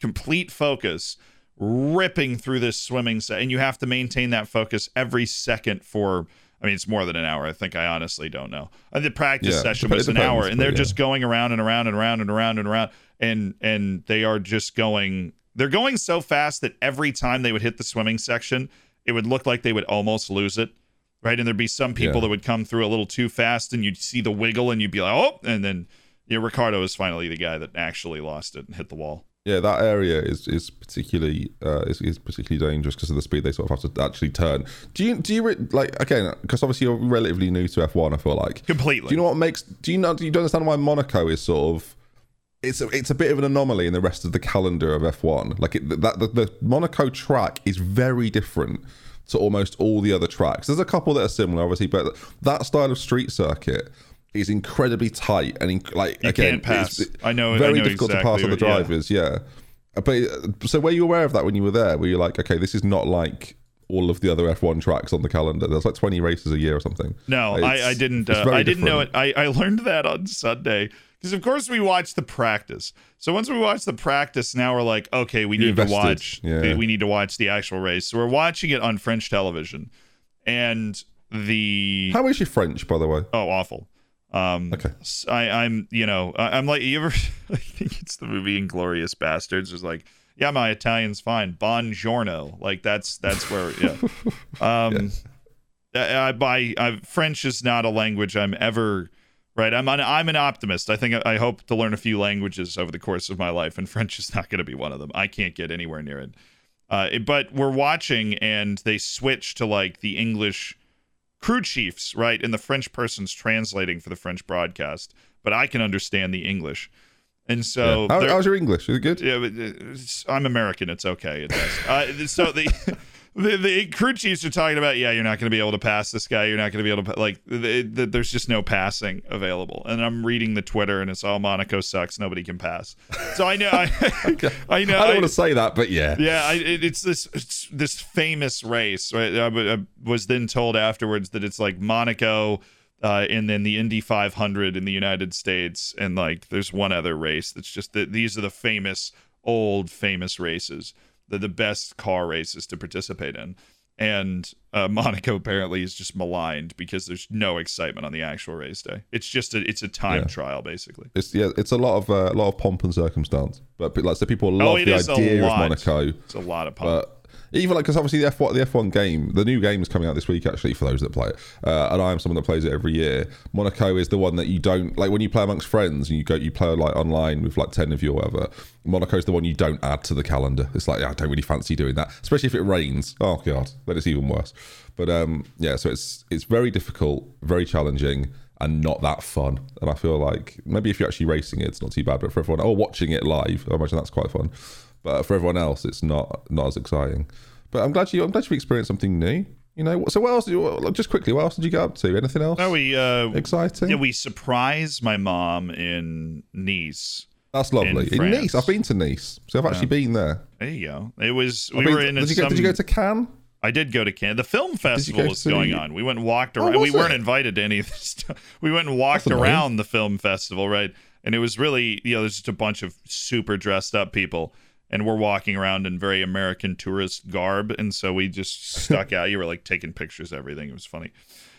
complete focus, ripping through this swimming set, and you have to maintain that focus every second for. I mean, it's more than an hour. I think I honestly don't know. Uh, the practice yeah, session was an hour, and they're yeah. just going around and around and around and around and around, and and they are just going. They're going so fast that every time they would hit the swimming section, it would look like they would almost lose it, right? And there'd be some people yeah. that would come through a little too fast, and you'd see the wiggle, and you'd be like, oh, and then yeah, Ricciardo is finally the guy that actually lost it and hit the wall. Yeah, that area is is particularly uh, is, is particularly dangerous because of the speed they sort of have to actually turn. Do you do you like again? Because obviously you're relatively new to F1. I feel like completely. Do you know what makes? Do you know? Do you understand why Monaco is sort of? It's a, it's a bit of an anomaly in the rest of the calendar of F1. Like it, that the, the Monaco track is very different to almost all the other tracks. There's a couple that are similar, obviously, but that style of street circuit is incredibly tight and in, like you again, pass. I know very I know difficult exactly to pass on the drivers. Yeah. yeah. but so were you aware of that when you were there? Were you like, okay, this is not like all of the other F1 tracks on the calendar. There's like 20 races a year or something. No, I, I, didn't. Uh, I didn't know it. I, I learned that on Sunday because, of course, we watched the practice. So once we watched the practice, now we're like, okay, we need to watch. Yeah. We need to watch the actual race. So we're watching it on French television, and the how is your French, by the way? Oh, awful. Um, okay. I, I'm, you know, I, am like, you ever, I think it's the movie Inglourious Basterds. It's like, yeah, my Italian's fine. Buongiorno. Like that's, that's where, yeah. Um, yeah. I, I, I, French is not a language I'm ever, right. I'm an, I'm an optimist. I think I hope to learn a few languages over the course of my life, and French is not going to be one of them. I can't get anywhere near it. Uh, but we're watching, and they switch to like the English crew chiefs, right? And the French person's translating for the French broadcast, but I can understand the English. And so, yeah. How, how's your English? Is it good? Yeah, I'm American. It's okay. It does. uh, so the the, the crew chiefs are talking about, yeah, you're not going to be able to pass this guy. You're not going to be able to like. The, the, there's just no passing available. And I'm reading the Twitter, and it's all Monaco sucks. Nobody can pass. So I know. I, okay. I know. I don't I, want to say that, but yeah. Yeah, I, it, it's this it's this famous race. Right. I, I, was then told afterwards that it's like Monaco. Uh, and then the Indy 500 in the United States, and like there's one other race that's just that these are the famous old famous races the, the best car races to participate in. And uh, Monaco apparently is just maligned because there's no excitement on the actual race day. It's just a it's a time yeah. trial basically. It's yeah, it's a lot of uh, a lot of pomp and circumstance. But like so people love oh, the idea of Monaco. It's a lot of pomp. But even like because obviously the F1 the F1 game, the new game is coming out this week actually for those that play it. Uh, and I am someone that plays it every year. Monaco is the one that you don't like when you play amongst friends and you go you play like online with like ten of you or whatever. Monaco is the one you don't add to the calendar. It's like yeah, I don't really fancy doing that, especially if it rains. Oh god, then it's even worse. But um, yeah, so it's it's very difficult, very challenging and not that fun. And I feel like maybe if you're actually racing it, it's not too bad. But for everyone, or watching it live, I imagine that's quite fun. But for everyone else, it's not not as exciting. But I'm glad you I'm glad you experienced something new. You know, so what else? Did you, just quickly, what else did you get up to? Anything else? No, we uh, exciting. Yeah, we surprised my mom in Nice. That's lovely. In, in Nice, I've been to Nice, so I've actually been there. There you go. It was. we were in. Did you, some, go, did you go to Cannes? I did go to Cannes. The film festival was to... going on. We went and walked oh, around. Oh, we weren't invited to any of this stuff. We went and walked around the film festival, right? And it was really, you know, there's just a bunch of super dressed up people and we're walking around in very American tourist garb, and so we just stuck out. You were like taking pictures, everything. It was funny.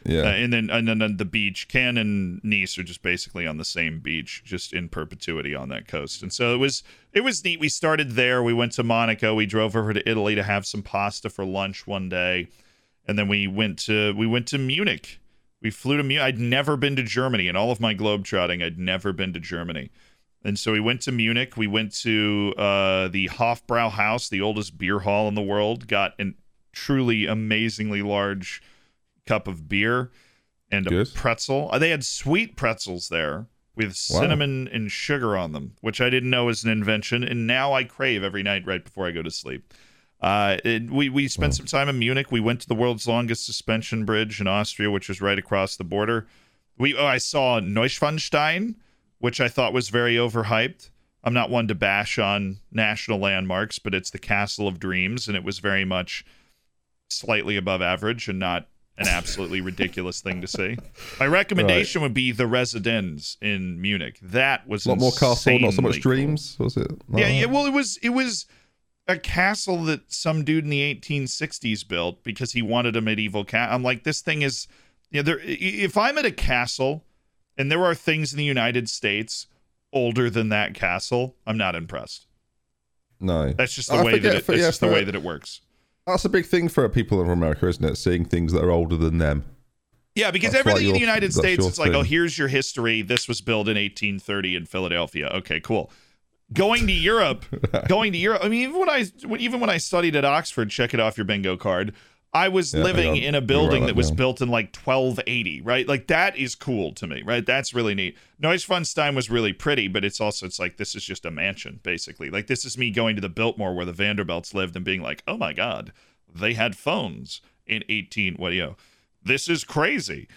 Yeah. Uh, and then and then the beach, Cannes and Nice are just basically on the same beach, just in perpetuity on that coast. And so it was it was neat. We started there. We went to Monaco. We drove over to Italy to have some pasta for lunch one day, and then we went to we went to Munich. We flew to Munich. I'd never been to Germany in all of my globe trotting. I'd never been to Germany. And so we went to Munich. We went to uh, the Hofbrauhaus, the oldest beer hall in the world. Got a truly amazingly large cup of beer and a Good. pretzel. Uh, they had sweet pretzels there with wow. cinnamon and sugar on them, which I didn't know was an invention. And now I crave every night right before I go to sleep. Uh, it, we we spent wow. some time in Munich. We went to the world's longest suspension bridge in Austria, which is right across the border. We oh, I saw Neuschwanstein which I thought was very overhyped. I'm not one to bash on national landmarks, but it's the Castle of Dreams, and it was very much slightly above average and not an absolutely ridiculous thing to see. My recommendation right. would be the Residenz in Munich. That was a lot more castle, not so much dreams. Was it? Yeah, yeah. Well, it was. It was a castle that some dude in the 1860s built because he wanted a medieval cat. I'm like, this thing is. You know, there. If I'm at a castle, and there are things in the United States older than that castle, I'm not impressed. No, that's just the I way that it, for, yeah, just the way that it works. That's a big thing for people in America, isn't it? Seeing things that are older than them. Yeah, because that's everything in the United States, it's thing. like, oh, here's your history. This was built in 1830 in Philadelphia. Okay, cool. Going to Europe, going to Europe. I mean, even when I even when I studied at Oxford, check it off your bingo card. I was yeah, living in a building that was built in like 1280, right? Like that is cool to me, right? That's really neat. Neuschwanstein was really pretty, but it's also it's like this is just a mansion basically. Like this is me going to the Biltmore where the Vanderbilts lived and being like, "Oh my god, they had phones in 18 what do you know. This is crazy."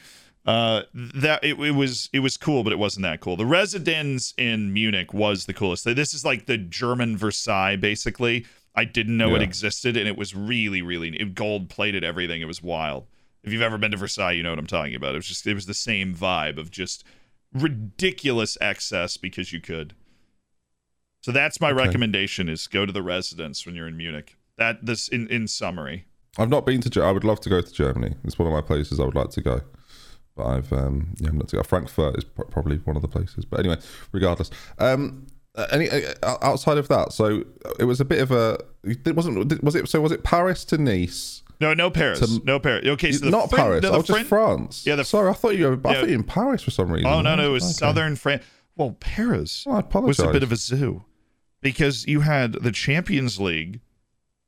Uh that it, it was it was cool, but it wasn't that cool. The Residenz in Munich was the coolest. This is like the German Versailles basically I didn't know yeah. it existed, and it was really, really it gold plated everything. It was wild. If you've ever been to Versailles, you know what I'm talking about. It was just it was the same vibe of just ridiculous excess because you could. So that's my okay. recommendation: is go to the residence when you're in Munich. That this in in summary. I've not been to. I would love to go to Germany. It's one of my places I would like to go but I've um yeah, I'm not to go. Frankfurt is probably one of the places. But anyway, regardless, um, any uh, uh, outside of that, so it was a bit of a. It wasn't was it? So was it Paris to Nice? No, no Paris. To, no Paris. Okay, so not Paris. No, oh, just France. Yeah, the, sorry, I thought you were. I thought you were in Paris for some reason. Oh no, no, it was okay. southern France. Well, Paris oh, was a bit of a zoo because you had the Champions League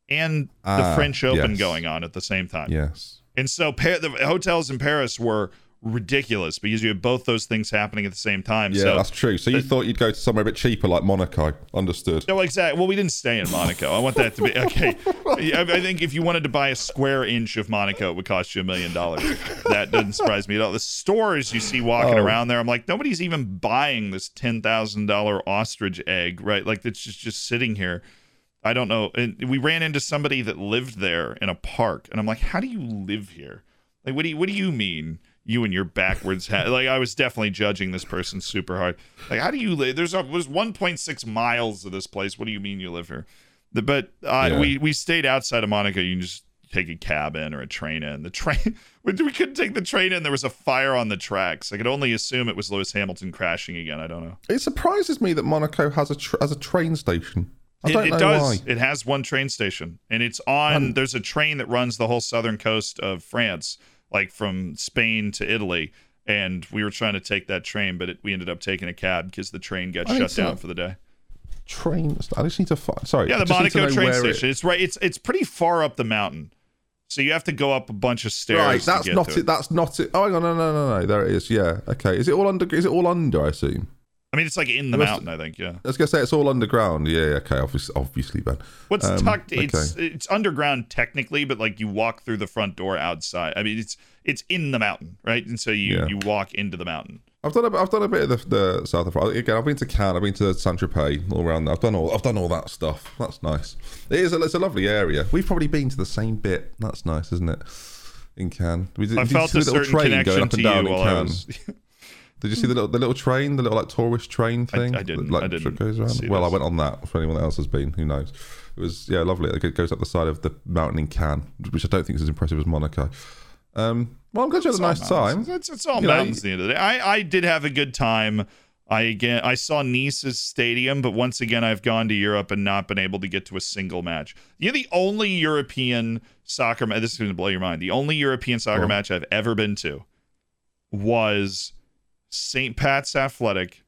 and ah, the French Open yes. going on at the same time. Yes. And so the hotels in Paris were ridiculous because you have both those things happening at the same time. Yeah, so, that's true. So you thought you'd go to somewhere a bit cheaper like Monaco. Understood. No, exactly. Well, we didn't stay in Monaco. I want that to be okay. I think if you wanted to buy a square inch of Monaco, it would cost you a million dollars. That doesn't surprise me at all. The stores you see walking oh. around there, I'm like, nobody's even buying this ten thousand dollar ostrich egg, right? Like it's just just sitting here. I don't know. And we ran into somebody that lived there in a park, and I'm like, how do you live here? Like, what do you what do you mean? You and your backwards hat. Like I was definitely judging this person super hard. Like how do you live? There's a, there's 1.6 miles of this place. What do you mean you live here? The, but uh, yeah. we we stayed outside of Monaco. You can just take a cab in or a train in. The train we couldn't take the train in. There was a fire on the tracks. I could only assume it was Lewis Hamilton crashing again. I don't know. It surprises me that Monaco has a has a train station. I it, it does. Why. It has one train station, and it's on. Um, there's a train that runs the whole southern coast of France like from Spain to Italy. And we were trying to take that train, but it, we ended up taking a cab because the train got I shut down for the day. Train. I just need to find. Sorry. Yeah, the Monaco train station. It... It's right. It's it's pretty far up the mountain, so you have to go up a bunch of stairs. Right. That's not it. it. That's not it. Oh, hang on. No, no, no, no. There it is. Yeah. Okay. Is it all under? Is it all under? I assume. I mean, it's like in the mountain. I think. Yeah. I was gonna say it's all underground. Yeah. Okay. Obviously, obviously, Ben. What's um, tucked? Okay. It's it's underground technically, but like you walk through the front door outside. I mean, it's it's in the mountain, right? And so you yeah. you walk into the mountain. I've done a, I've done a bit of the, the south of France. Again, I've been to Cannes, I've been to Saint Tropez, all around. There. I've done all I've done all that stuff. That's nice. It is a, it's a lovely area. We've probably been to the same bit. That's nice, isn't it? In Cannes, we did, I felt a, a certain train going up and down in Cannes. Did you see the little the little train, the little like tourist train thing? I, I didn't. Like, I didn't goes around. Well, this. I went on that. For anyone else has been, who knows? It was yeah, lovely. It goes up the side of the mountain in Cannes, which I don't think is as impressive as Monaco. Um, well, I'm glad you had a nice mountains. time. It's, it's all you mountains know, at the end of the day. I, I did have a good time. I again I saw Nice's stadium, but once again I've gone to Europe and not been able to get to a single match. You're the only European soccer match. This is going to blow your mind. The only European soccer oh. match I've ever been to was St. Pat's Athletic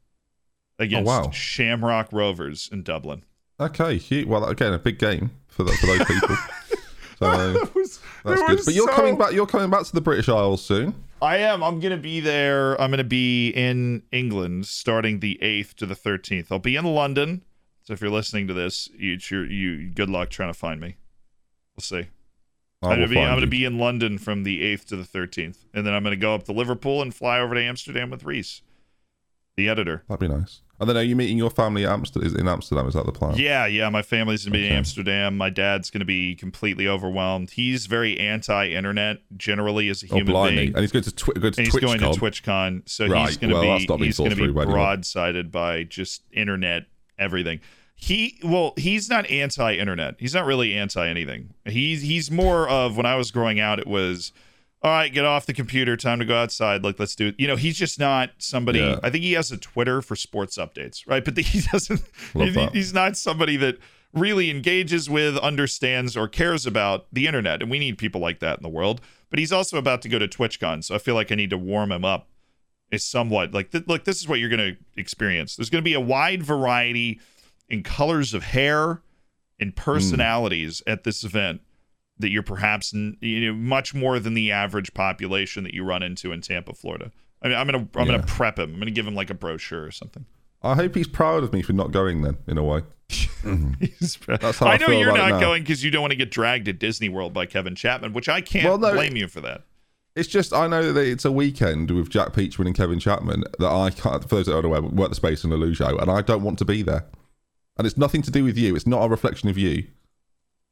against oh, wow. Shamrock Rovers in Dublin. Okay, well again a big game for, the, for those people. So was, that's good. But you're so... coming back. You're coming back to the British Isles soon. I am. I'm gonna be there. I'm gonna be in England starting the eighth to the thirteenth. I'll be in London. So if you're listening to this, you you good luck trying to find me. We'll see. I am gonna be I'm gonna be in London from the eighth to the thirteenth, and then I'm gonna go up to Liverpool and fly over to Amsterdam with Reese. The editor. That'd be nice. And then are you meeting your family in Amsterdam? In Amsterdam, is that the plan? Yeah, yeah. My family's gonna be okay. in Amsterdam. My dad's gonna be completely overwhelmed. He's very anti-internet generally as a oh, human oh, being, and he's going to, twi- go to and he's going to TwitchCon. So right. he's gonna well, be he's gonna be broadsided by just internet everything. He well, he's not anti-internet. He's not really anti anything. He's he's more of when I was growing out, it was all right, get off the computer, time to go outside. Like, let's do it. You know, he's just not somebody. Yeah. I think he has a Twitter for sports updates, right? But the, he doesn't. He, he's not somebody that really engages with, understands, or cares about the internet. And we need people like that in the world. But he's also about to go to TwitchCon, so I feel like I need to warm him up. Is somewhat like, th- look, this is what you're going to experience. There's going to be a wide variety in colors of hair and personalities mm. at this event that you're perhaps you know much more than the average population that you run into in Tampa, Florida. I mean, I'm gonna I'm yeah. gonna prep him. I'm gonna give him like a brochure or something. I hope he's proud of me for not going then, in a way. That's how I, I know you're not going because you don't want to get dragged at Disney World by Kevin Chapman, which I can't well, no, blame you for that. It's just I know that it's a weekend with Jack Peachman and Kevin Chapman that I can't. For those that are unaware, work the space in the Lou show, and I don't want to be there. And it's nothing to do with you. It's not a reflection of you.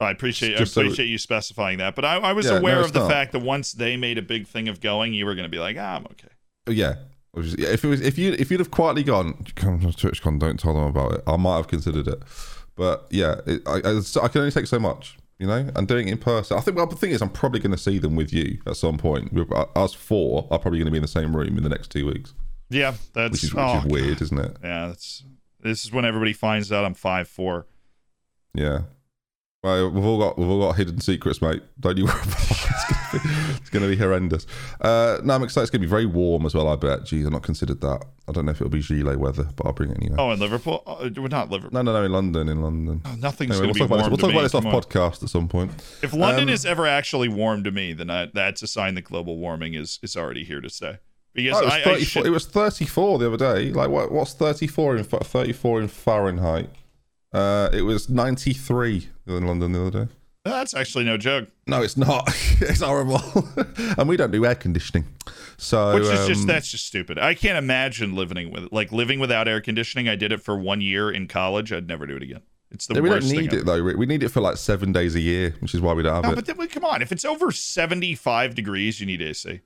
I appreciate I appreciate so, you specifying that, but I, I was yeah, aware no, of the not. fact that once they made a big thing of going, you were going to be like, ah, I'm okay. Yeah, if it was if you if you'd have quietly gone, come to TwitchCon, don't tell them about it. I might have considered it, but yeah, it, I, I, I can only take so much, you know. And doing it in person, I think. Well, the thing is, I'm probably going to see them with you at some point. Uh, us four are probably going to be in the same room in the next two weeks. Yeah, that's which is, which oh, is weird, isn't it? Yeah, that's this is when everybody finds out I'm five four. Yeah, well, we've all got we've all got hidden secrets, mate. Don't you worry about it. It's going to be horrendous. Uh, no, I'm excited. It's going to be very warm as well. I bet. Geez, I've not considered that. I don't know if it'll be gilet weather, but I'll bring it anyway. Oh, in Liverpool? Uh, we're not Liverpool. No, no, no. In London, in London. Oh, nothing's anyway, going to we'll be warm. We'll talk about this, we'll talk about this off podcast at some point. If London um, is ever actually warm to me, then I, that's a sign that global warming is is already here to stay. Because oh, it, was I, I should... it was 34 the other day. Like what? What's 34 in 34 in Fahrenheit? Uh, it was 93 in London the other day. That's actually no joke. No, it's not. it's horrible, and we don't do air conditioning. So, which is um, just that's just stupid. I can't imagine living with like living without air conditioning. I did it for one year in college. I'd never do it again. It's the we worst. We don't need it though. We need it for like seven days a year, which is why we don't have no, it. But then, come on, if it's over seventy-five degrees, you need AC.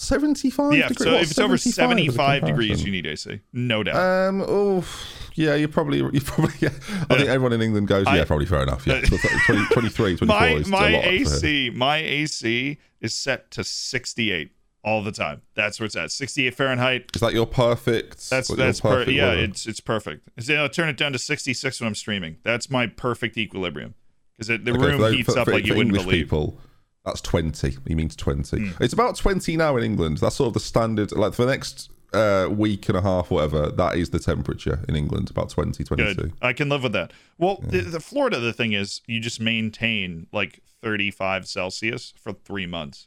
75 yeah degrees? so if it's over 75 degrees you need ac no doubt. Um oh yeah you probably you probably yeah. i think everyone in england goes yeah probably fair enough. Yeah. 20, 23 24 my, is my ac my ac is set to 68 all the time. That's where it's at. 68 fahrenheit. Is that your perfect that's that's perfect per, yeah it's it's perfect. You know, turn it down to 66 when i'm streaming. That's my perfect equilibrium. Because the okay, room for, heats for, up for, like you wouldn't believe. people that's 20. He means 20. Mm. It's about 20 now in England. That's sort of the standard. Like for the next uh, week and a half, whatever, that is the temperature in England, about 20, 22. Good. I can live with that. Well, yeah. the, the, Florida, the thing is, you just maintain like 35 Celsius for three months.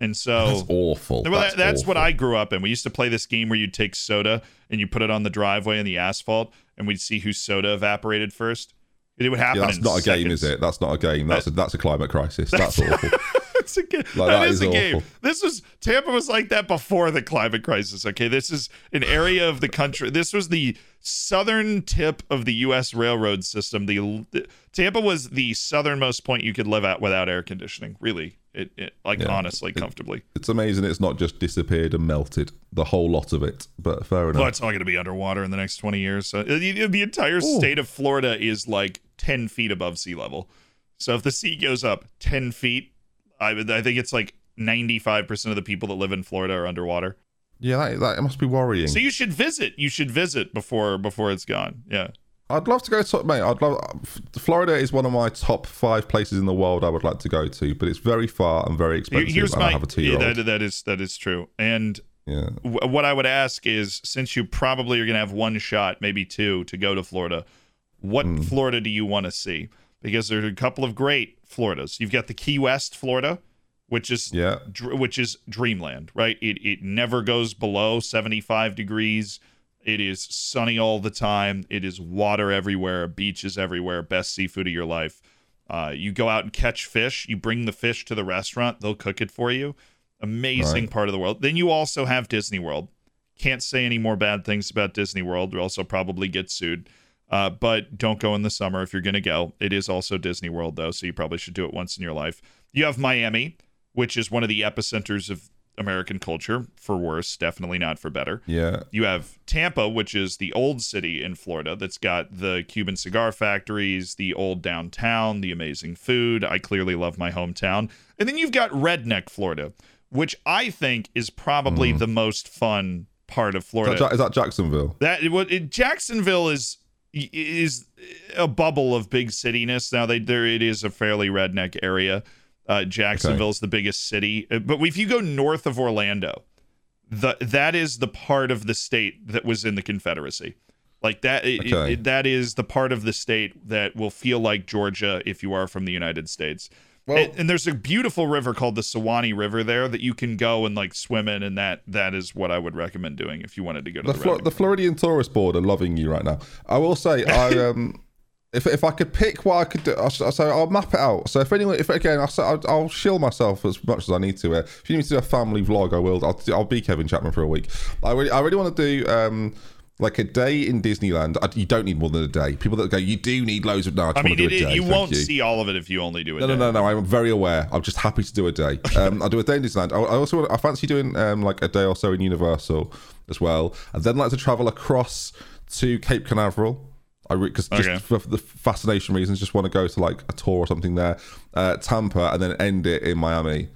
And so that's awful. Well, that's, that's awful. what I grew up in. We used to play this game where you'd take soda and you put it on the driveway and the asphalt, and we'd see whose soda evaporated first. It would happen. Yeah, that's not a seconds. game, is it? That's not a game. That's a, that's a climate crisis. That's awful. it's a. Like, that, that is, is a game. This was Tampa was like that before the climate crisis. Okay, this is an area of the country. This was the southern tip of the U.S. railroad system. The, the Tampa was the southernmost point you could live at without air conditioning. Really, it, it like yeah. honestly, it, comfortably. It's amazing. It's not just disappeared and melted. The whole lot of it. But fair enough. Well, it's all going to be underwater in the next twenty years. So, uh, the entire Ooh. state of Florida is like ten feet above sea level. So if the sea goes up ten feet, I I think it's like ninety five percent of the people that live in Florida are underwater. Yeah, that, that must be worrying. So you should visit. You should visit before before it's gone. Yeah. I'd love to go to mate. I'd love Florida is one of my top five places in the world I would like to go to, but it's very far and very expensive. Here's my, I have a two year old. That, that is that is true. And yeah. w- what I would ask is, since you probably are going to have one shot, maybe two, to go to Florida, what mm. Florida do you want to see? Because there's a couple of great Floridas. You've got the Key West, Florida, which is yeah, dr- which is dreamland, right? It it never goes below 75 degrees. It is sunny all the time. It is water everywhere, beaches everywhere, best seafood of your life. Uh, you go out and catch fish. You bring the fish to the restaurant. They'll cook it for you. Amazing right. part of the world. Then you also have Disney World. Can't say any more bad things about Disney World. We also probably get sued. Uh, but don't go in the summer if you're going to go. It is also Disney World, though, so you probably should do it once in your life. You have Miami, which is one of the epicenters of American culture, for worse, definitely not for better. Yeah. You have Tampa, which is the old city in Florida that's got the Cuban cigar factories, the old downtown, the amazing food. I clearly love my hometown. And then you've got Redneck, Florida, which I think is probably mm. the most fun part of Florida. Is that, is that Jacksonville? That it, it, Jacksonville is is a bubble of big cityness. Now they there it is a fairly redneck area. Uh, Jacksonville okay. is the biggest city, uh, but if you go north of Orlando, the that is the part of the state that was in the Confederacy. Like that, okay. it, it, that is the part of the state that will feel like Georgia if you are from the United States. Well, and, and, there's a beautiful river called the Suwannee River there that you can go and like swim in, and that that is what I would recommend doing if you wanted to go to the the, Flo- the Floridian Tourist Board are loving you right now. I will say, I um, if if I could pick what I could do, I'll, so I'll map it out. So if anyone, if again, I'll, I'll, I'll shield myself as much as I need to. If you need to do a family vlog, I will. I'll, I'll be Kevin Chapman for a week. I really, I really want to do. Um, like a day in Disneyland, you don't need more than a day. People that go, you do need loads of. No, I, I mean, it, you won't you. see all of it if you only do a no, day. No, no, no, I'm very aware. I'm just happy to do a day. Um, I'll do a day in Disneyland. I, I also I fancy doing um, like a day or so in Universal as well, and then like to travel across to Cape Canaveral. I because re- just okay. for the fascination reasons, just want to go to like a tour or something there, uh, Tampa, and then end it in Miami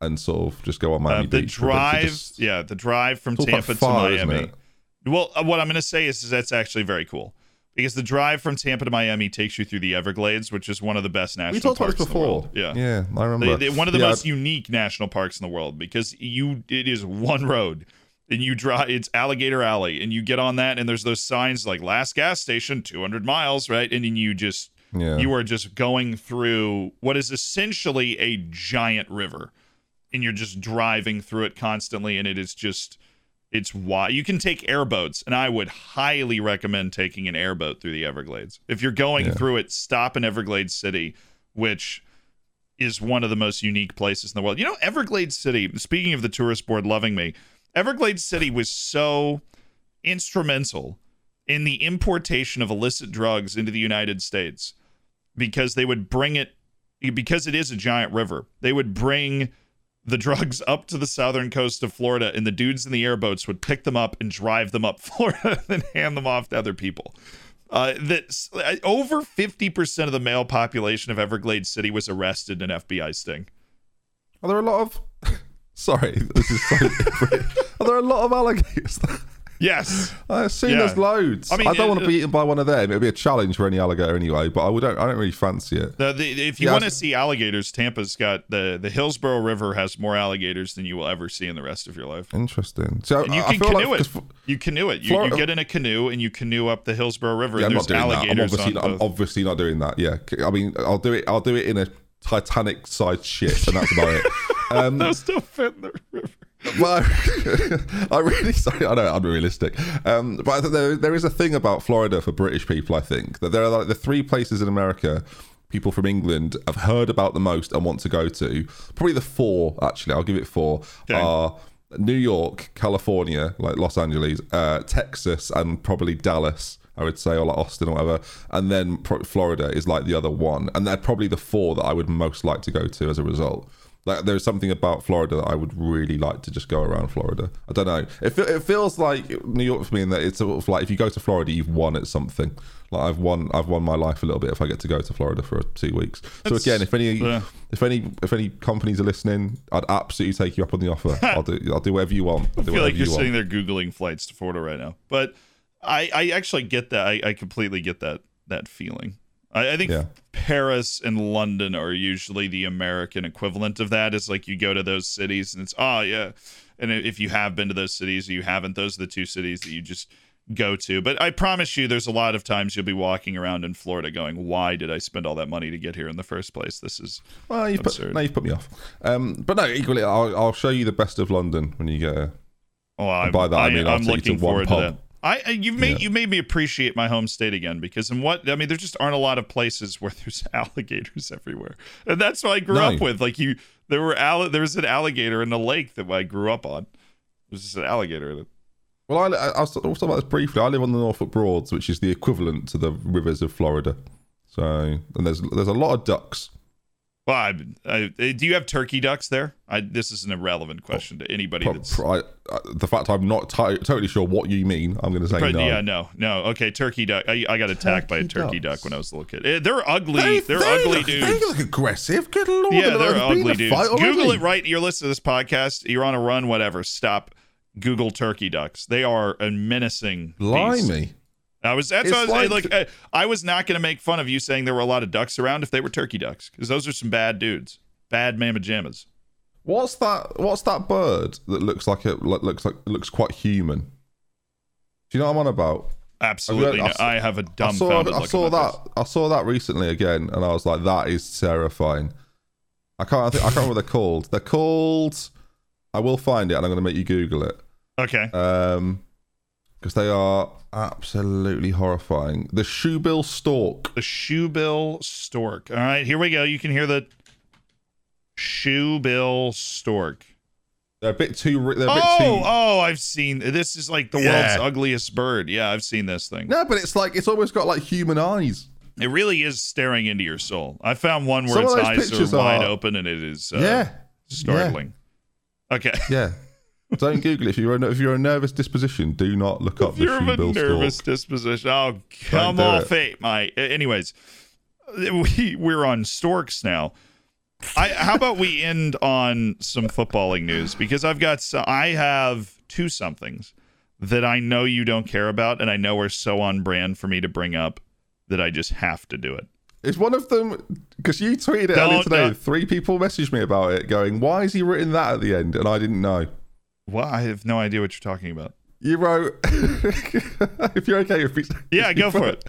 and sort of just go on Miami uh, the Beach. drive, just, yeah, the drive from Tampa far, to Miami well, uh, what I'm going to say is, is that's actually very cool because the drive from Tampa to Miami takes you through the Everglades, which is one of the best national we talked parks about this before. Yeah, yeah, I remember. They, they, one of the yeah. most unique national parks in the world because you it is one road and you drive it's alligator alley and you get on that and there's those signs like last gas station 200 miles right and then you just yeah. you are just going through what is essentially a giant river and you're just driving through it constantly and it is just it's why you can take airboats, and I would highly recommend taking an airboat through the Everglades. If you're going yeah. through it, stop in Everglades City, which is one of the most unique places in the world. You know, Everglades City, speaking of the tourist board loving me, Everglades City was so instrumental in the importation of illicit drugs into the United States because they would bring it because it is a giant river. They would bring the drugs up to the southern coast of Florida, and the dudes in the airboats would pick them up and drive them up Florida and hand them off to other people. Uh, that uh, over 50% of the male population of Everglades City was arrested in an FBI sting. Are there a lot of. Sorry, this is so. Are there a lot of alligators? Yes. I assume yeah. there's loads. I mean, I don't uh, want to be eaten by one of them. It'd be a challenge for any alligator anyway, but I would don't I don't really fancy it. The, the, if you yeah, want to see alligators, Tampa's got the the Hillsborough River has more alligators than you will ever see in the rest of your life. Interesting. So and you can canoe like, it. You canoe it. You, Florida, you, get in a canoe and you canoe up the Hillsborough River. Yeah, I'm not doing that. I'm obviously, not, I'm obviously not doing that. Yeah. I mean, I'll do it. I'll do it in a Titanic sized ship, and that's about it. Um, They'll still fit in Well, I really sorry. I know unrealistic, um, but there there is a thing about Florida for British people. I think that there are like the three places in America people from England have heard about the most and want to go to. Probably the four actually. I'll give it four. Okay. Are New York, California, like Los Angeles, uh, Texas, and probably Dallas. I would say, or like Austin or whatever, and then Florida is like the other one, and they're probably the four that I would most like to go to as a result. Like there's something about Florida that I would really like to just go around Florida. I don't know. It, it feels like New York for me in that it's sort of like if you go to Florida, you've won at something. Like I've won, I've won my life a little bit if I get to go to Florida for two weeks. So again, if any, yeah. if any, if any companies are listening, I'd absolutely take you up on the offer. I'll do, I'll do whatever you want. i feel like you're you sitting there googling flights to Florida right now, but I, I actually get that. I, I completely get that that feeling. I, I think yeah. Paris and London are usually the American equivalent of that. Is like you go to those cities and it's oh yeah, and if you have been to those cities, or you haven't. Those are the two cities that you just go to. But I promise you, there's a lot of times you'll be walking around in Florida going, "Why did I spend all that money to get here in the first place? This is well, you've absurd." Put, now you've put me off. Um, but no, equally, I'll, I'll show you the best of London when you get. Here. Oh, by that I, I mean I, am looking forward to that. I you made yeah. you made me appreciate my home state again because in what I mean there just aren't a lot of places where there's alligators everywhere and that's what I grew no. up with like you there were all there was an alligator in the lake that I grew up on there's just an alligator Well, I, I, I was talking about this briefly. I live on the Norfolk Broads, which is the equivalent to the rivers of Florida. So, and there's there's a lot of ducks. Well, I, I, do you have turkey ducks there? I, this is an irrelevant question to anybody. Pro, that's pro, the fact I'm not t- totally sure what you mean. I'm going to say pro, no. Yeah, no, no. Okay, turkey duck. I, I got attacked turkey by a turkey ducks. duck when I was a little kid. Eh, they're ugly. They, they're they ugly look, dudes. They look aggressive. Good lord. Yeah, they're ugly dudes. Google it right. You're listening to this podcast. You're on a run. Whatever. Stop. Google turkey ducks. They are a menacing. Blimey. Beast. I was that's what I was like, I, I was not going to make fun of you saying there were a lot of ducks around if they were turkey ducks because those are some bad dudes bad mamma jammas. What's that? What's that bird that looks like it looks like looks quite human? Do you know what I'm on about? Absolutely, I, no. I, have a dumbfounded. I saw, I saw that. This. I saw that recently again, and I was like, "That is terrifying." I can't. I, think, I can't remember what they're called. They're called. I will find it, and I'm going to make you Google it. Okay. Um, because they are absolutely horrifying. The shoebill stork. The shoebill stork. All right, here we go. You can hear the Shoebill stork. They're a bit too. They're a bit oh, too... oh! I've seen this. Is like the yeah. world's ugliest bird. Yeah, I've seen this thing. No, but it's like it's almost got like human eyes. It really is staring into your soul. I found one where Some its eyes are wide open and it is uh, yeah startling. Yeah. Okay. Yeah. Don't Google it. If you're a, if you're a nervous disposition, do not look up if the you're a nervous stork. disposition. Oh, come off it, my. Anyways, we we're on storks now. I, how about we end on some footballing news because I've got so, I have two somethings that I know you don't care about and I know are so on brand for me to bring up that I just have to do it. Is one of them because you tweeted it earlier today? Uh, three people messaged me about it, going, "Why is he written that at the end?" And I didn't know. Well, I have no idea what you're talking about. You wrote, "If you're okay with yeah, go for it."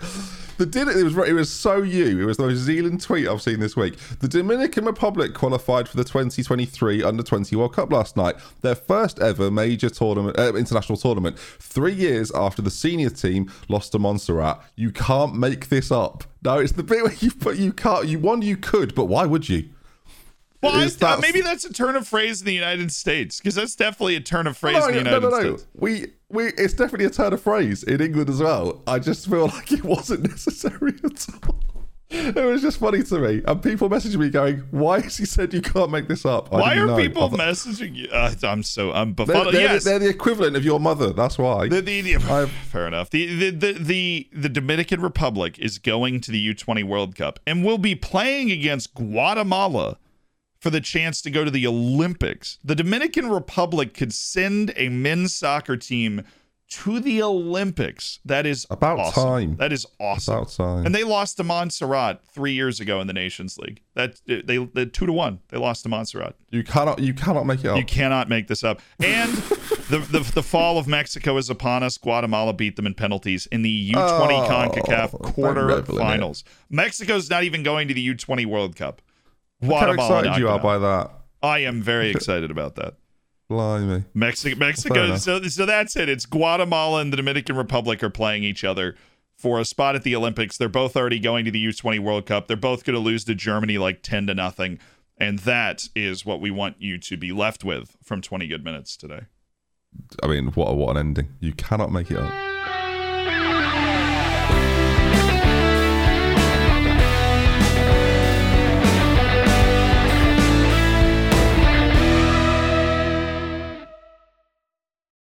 The did it was it was so you. It was the most Zealand tweet I've seen this week. The Dominican Republic qualified for the 2023 Under 20 World Cup last night, their first ever major tournament, uh, international tournament. Three years after the senior team lost to Montserrat. You can't make this up. No, it's the bit where you put you can't. You one you could, but why would you? Well, I, maybe that's a turn of phrase in the United States because that's definitely a turn of phrase no, in the United no, no, no. States. We we it's definitely a turn of phrase in England as well. I just feel like it wasn't necessary at all. It was just funny to me, and people messaging me going, "Why has he said you can't make this up?" I why are know. people messaging you? Uh, I'm so I'm befuddled. They're, they're, yes. they're the equivalent of your mother. That's why. The, the, the, fair enough. The, the the the the Dominican Republic is going to the U20 World Cup and will be playing against Guatemala for the chance to go to the Olympics. The Dominican Republic could send a men's soccer team to the Olympics. That is about awesome. time. That is awesome. About time. And they lost to Montserrat three years ago in the Nations League. That they, they two to one. They lost to Montserrat. You cannot you cannot make it up. You cannot make this up. And the, the the fall of Mexico is upon us. Guatemala beat them in penalties in the U twenty oh, CONCACAF quarterfinals. Mexico's not even going to the U twenty World Cup. Guatemala How excited you are by that? I am very excited about that. Blimey. Mexico, Mexico. So, so that's it. It's Guatemala and the Dominican Republic are playing each other for a spot at the Olympics. They're both already going to the U20 World Cup. They're both going to lose to Germany like 10 to nothing. And that is what we want you to be left with from 20 good minutes today. I mean, what a, what an ending. You cannot make it up.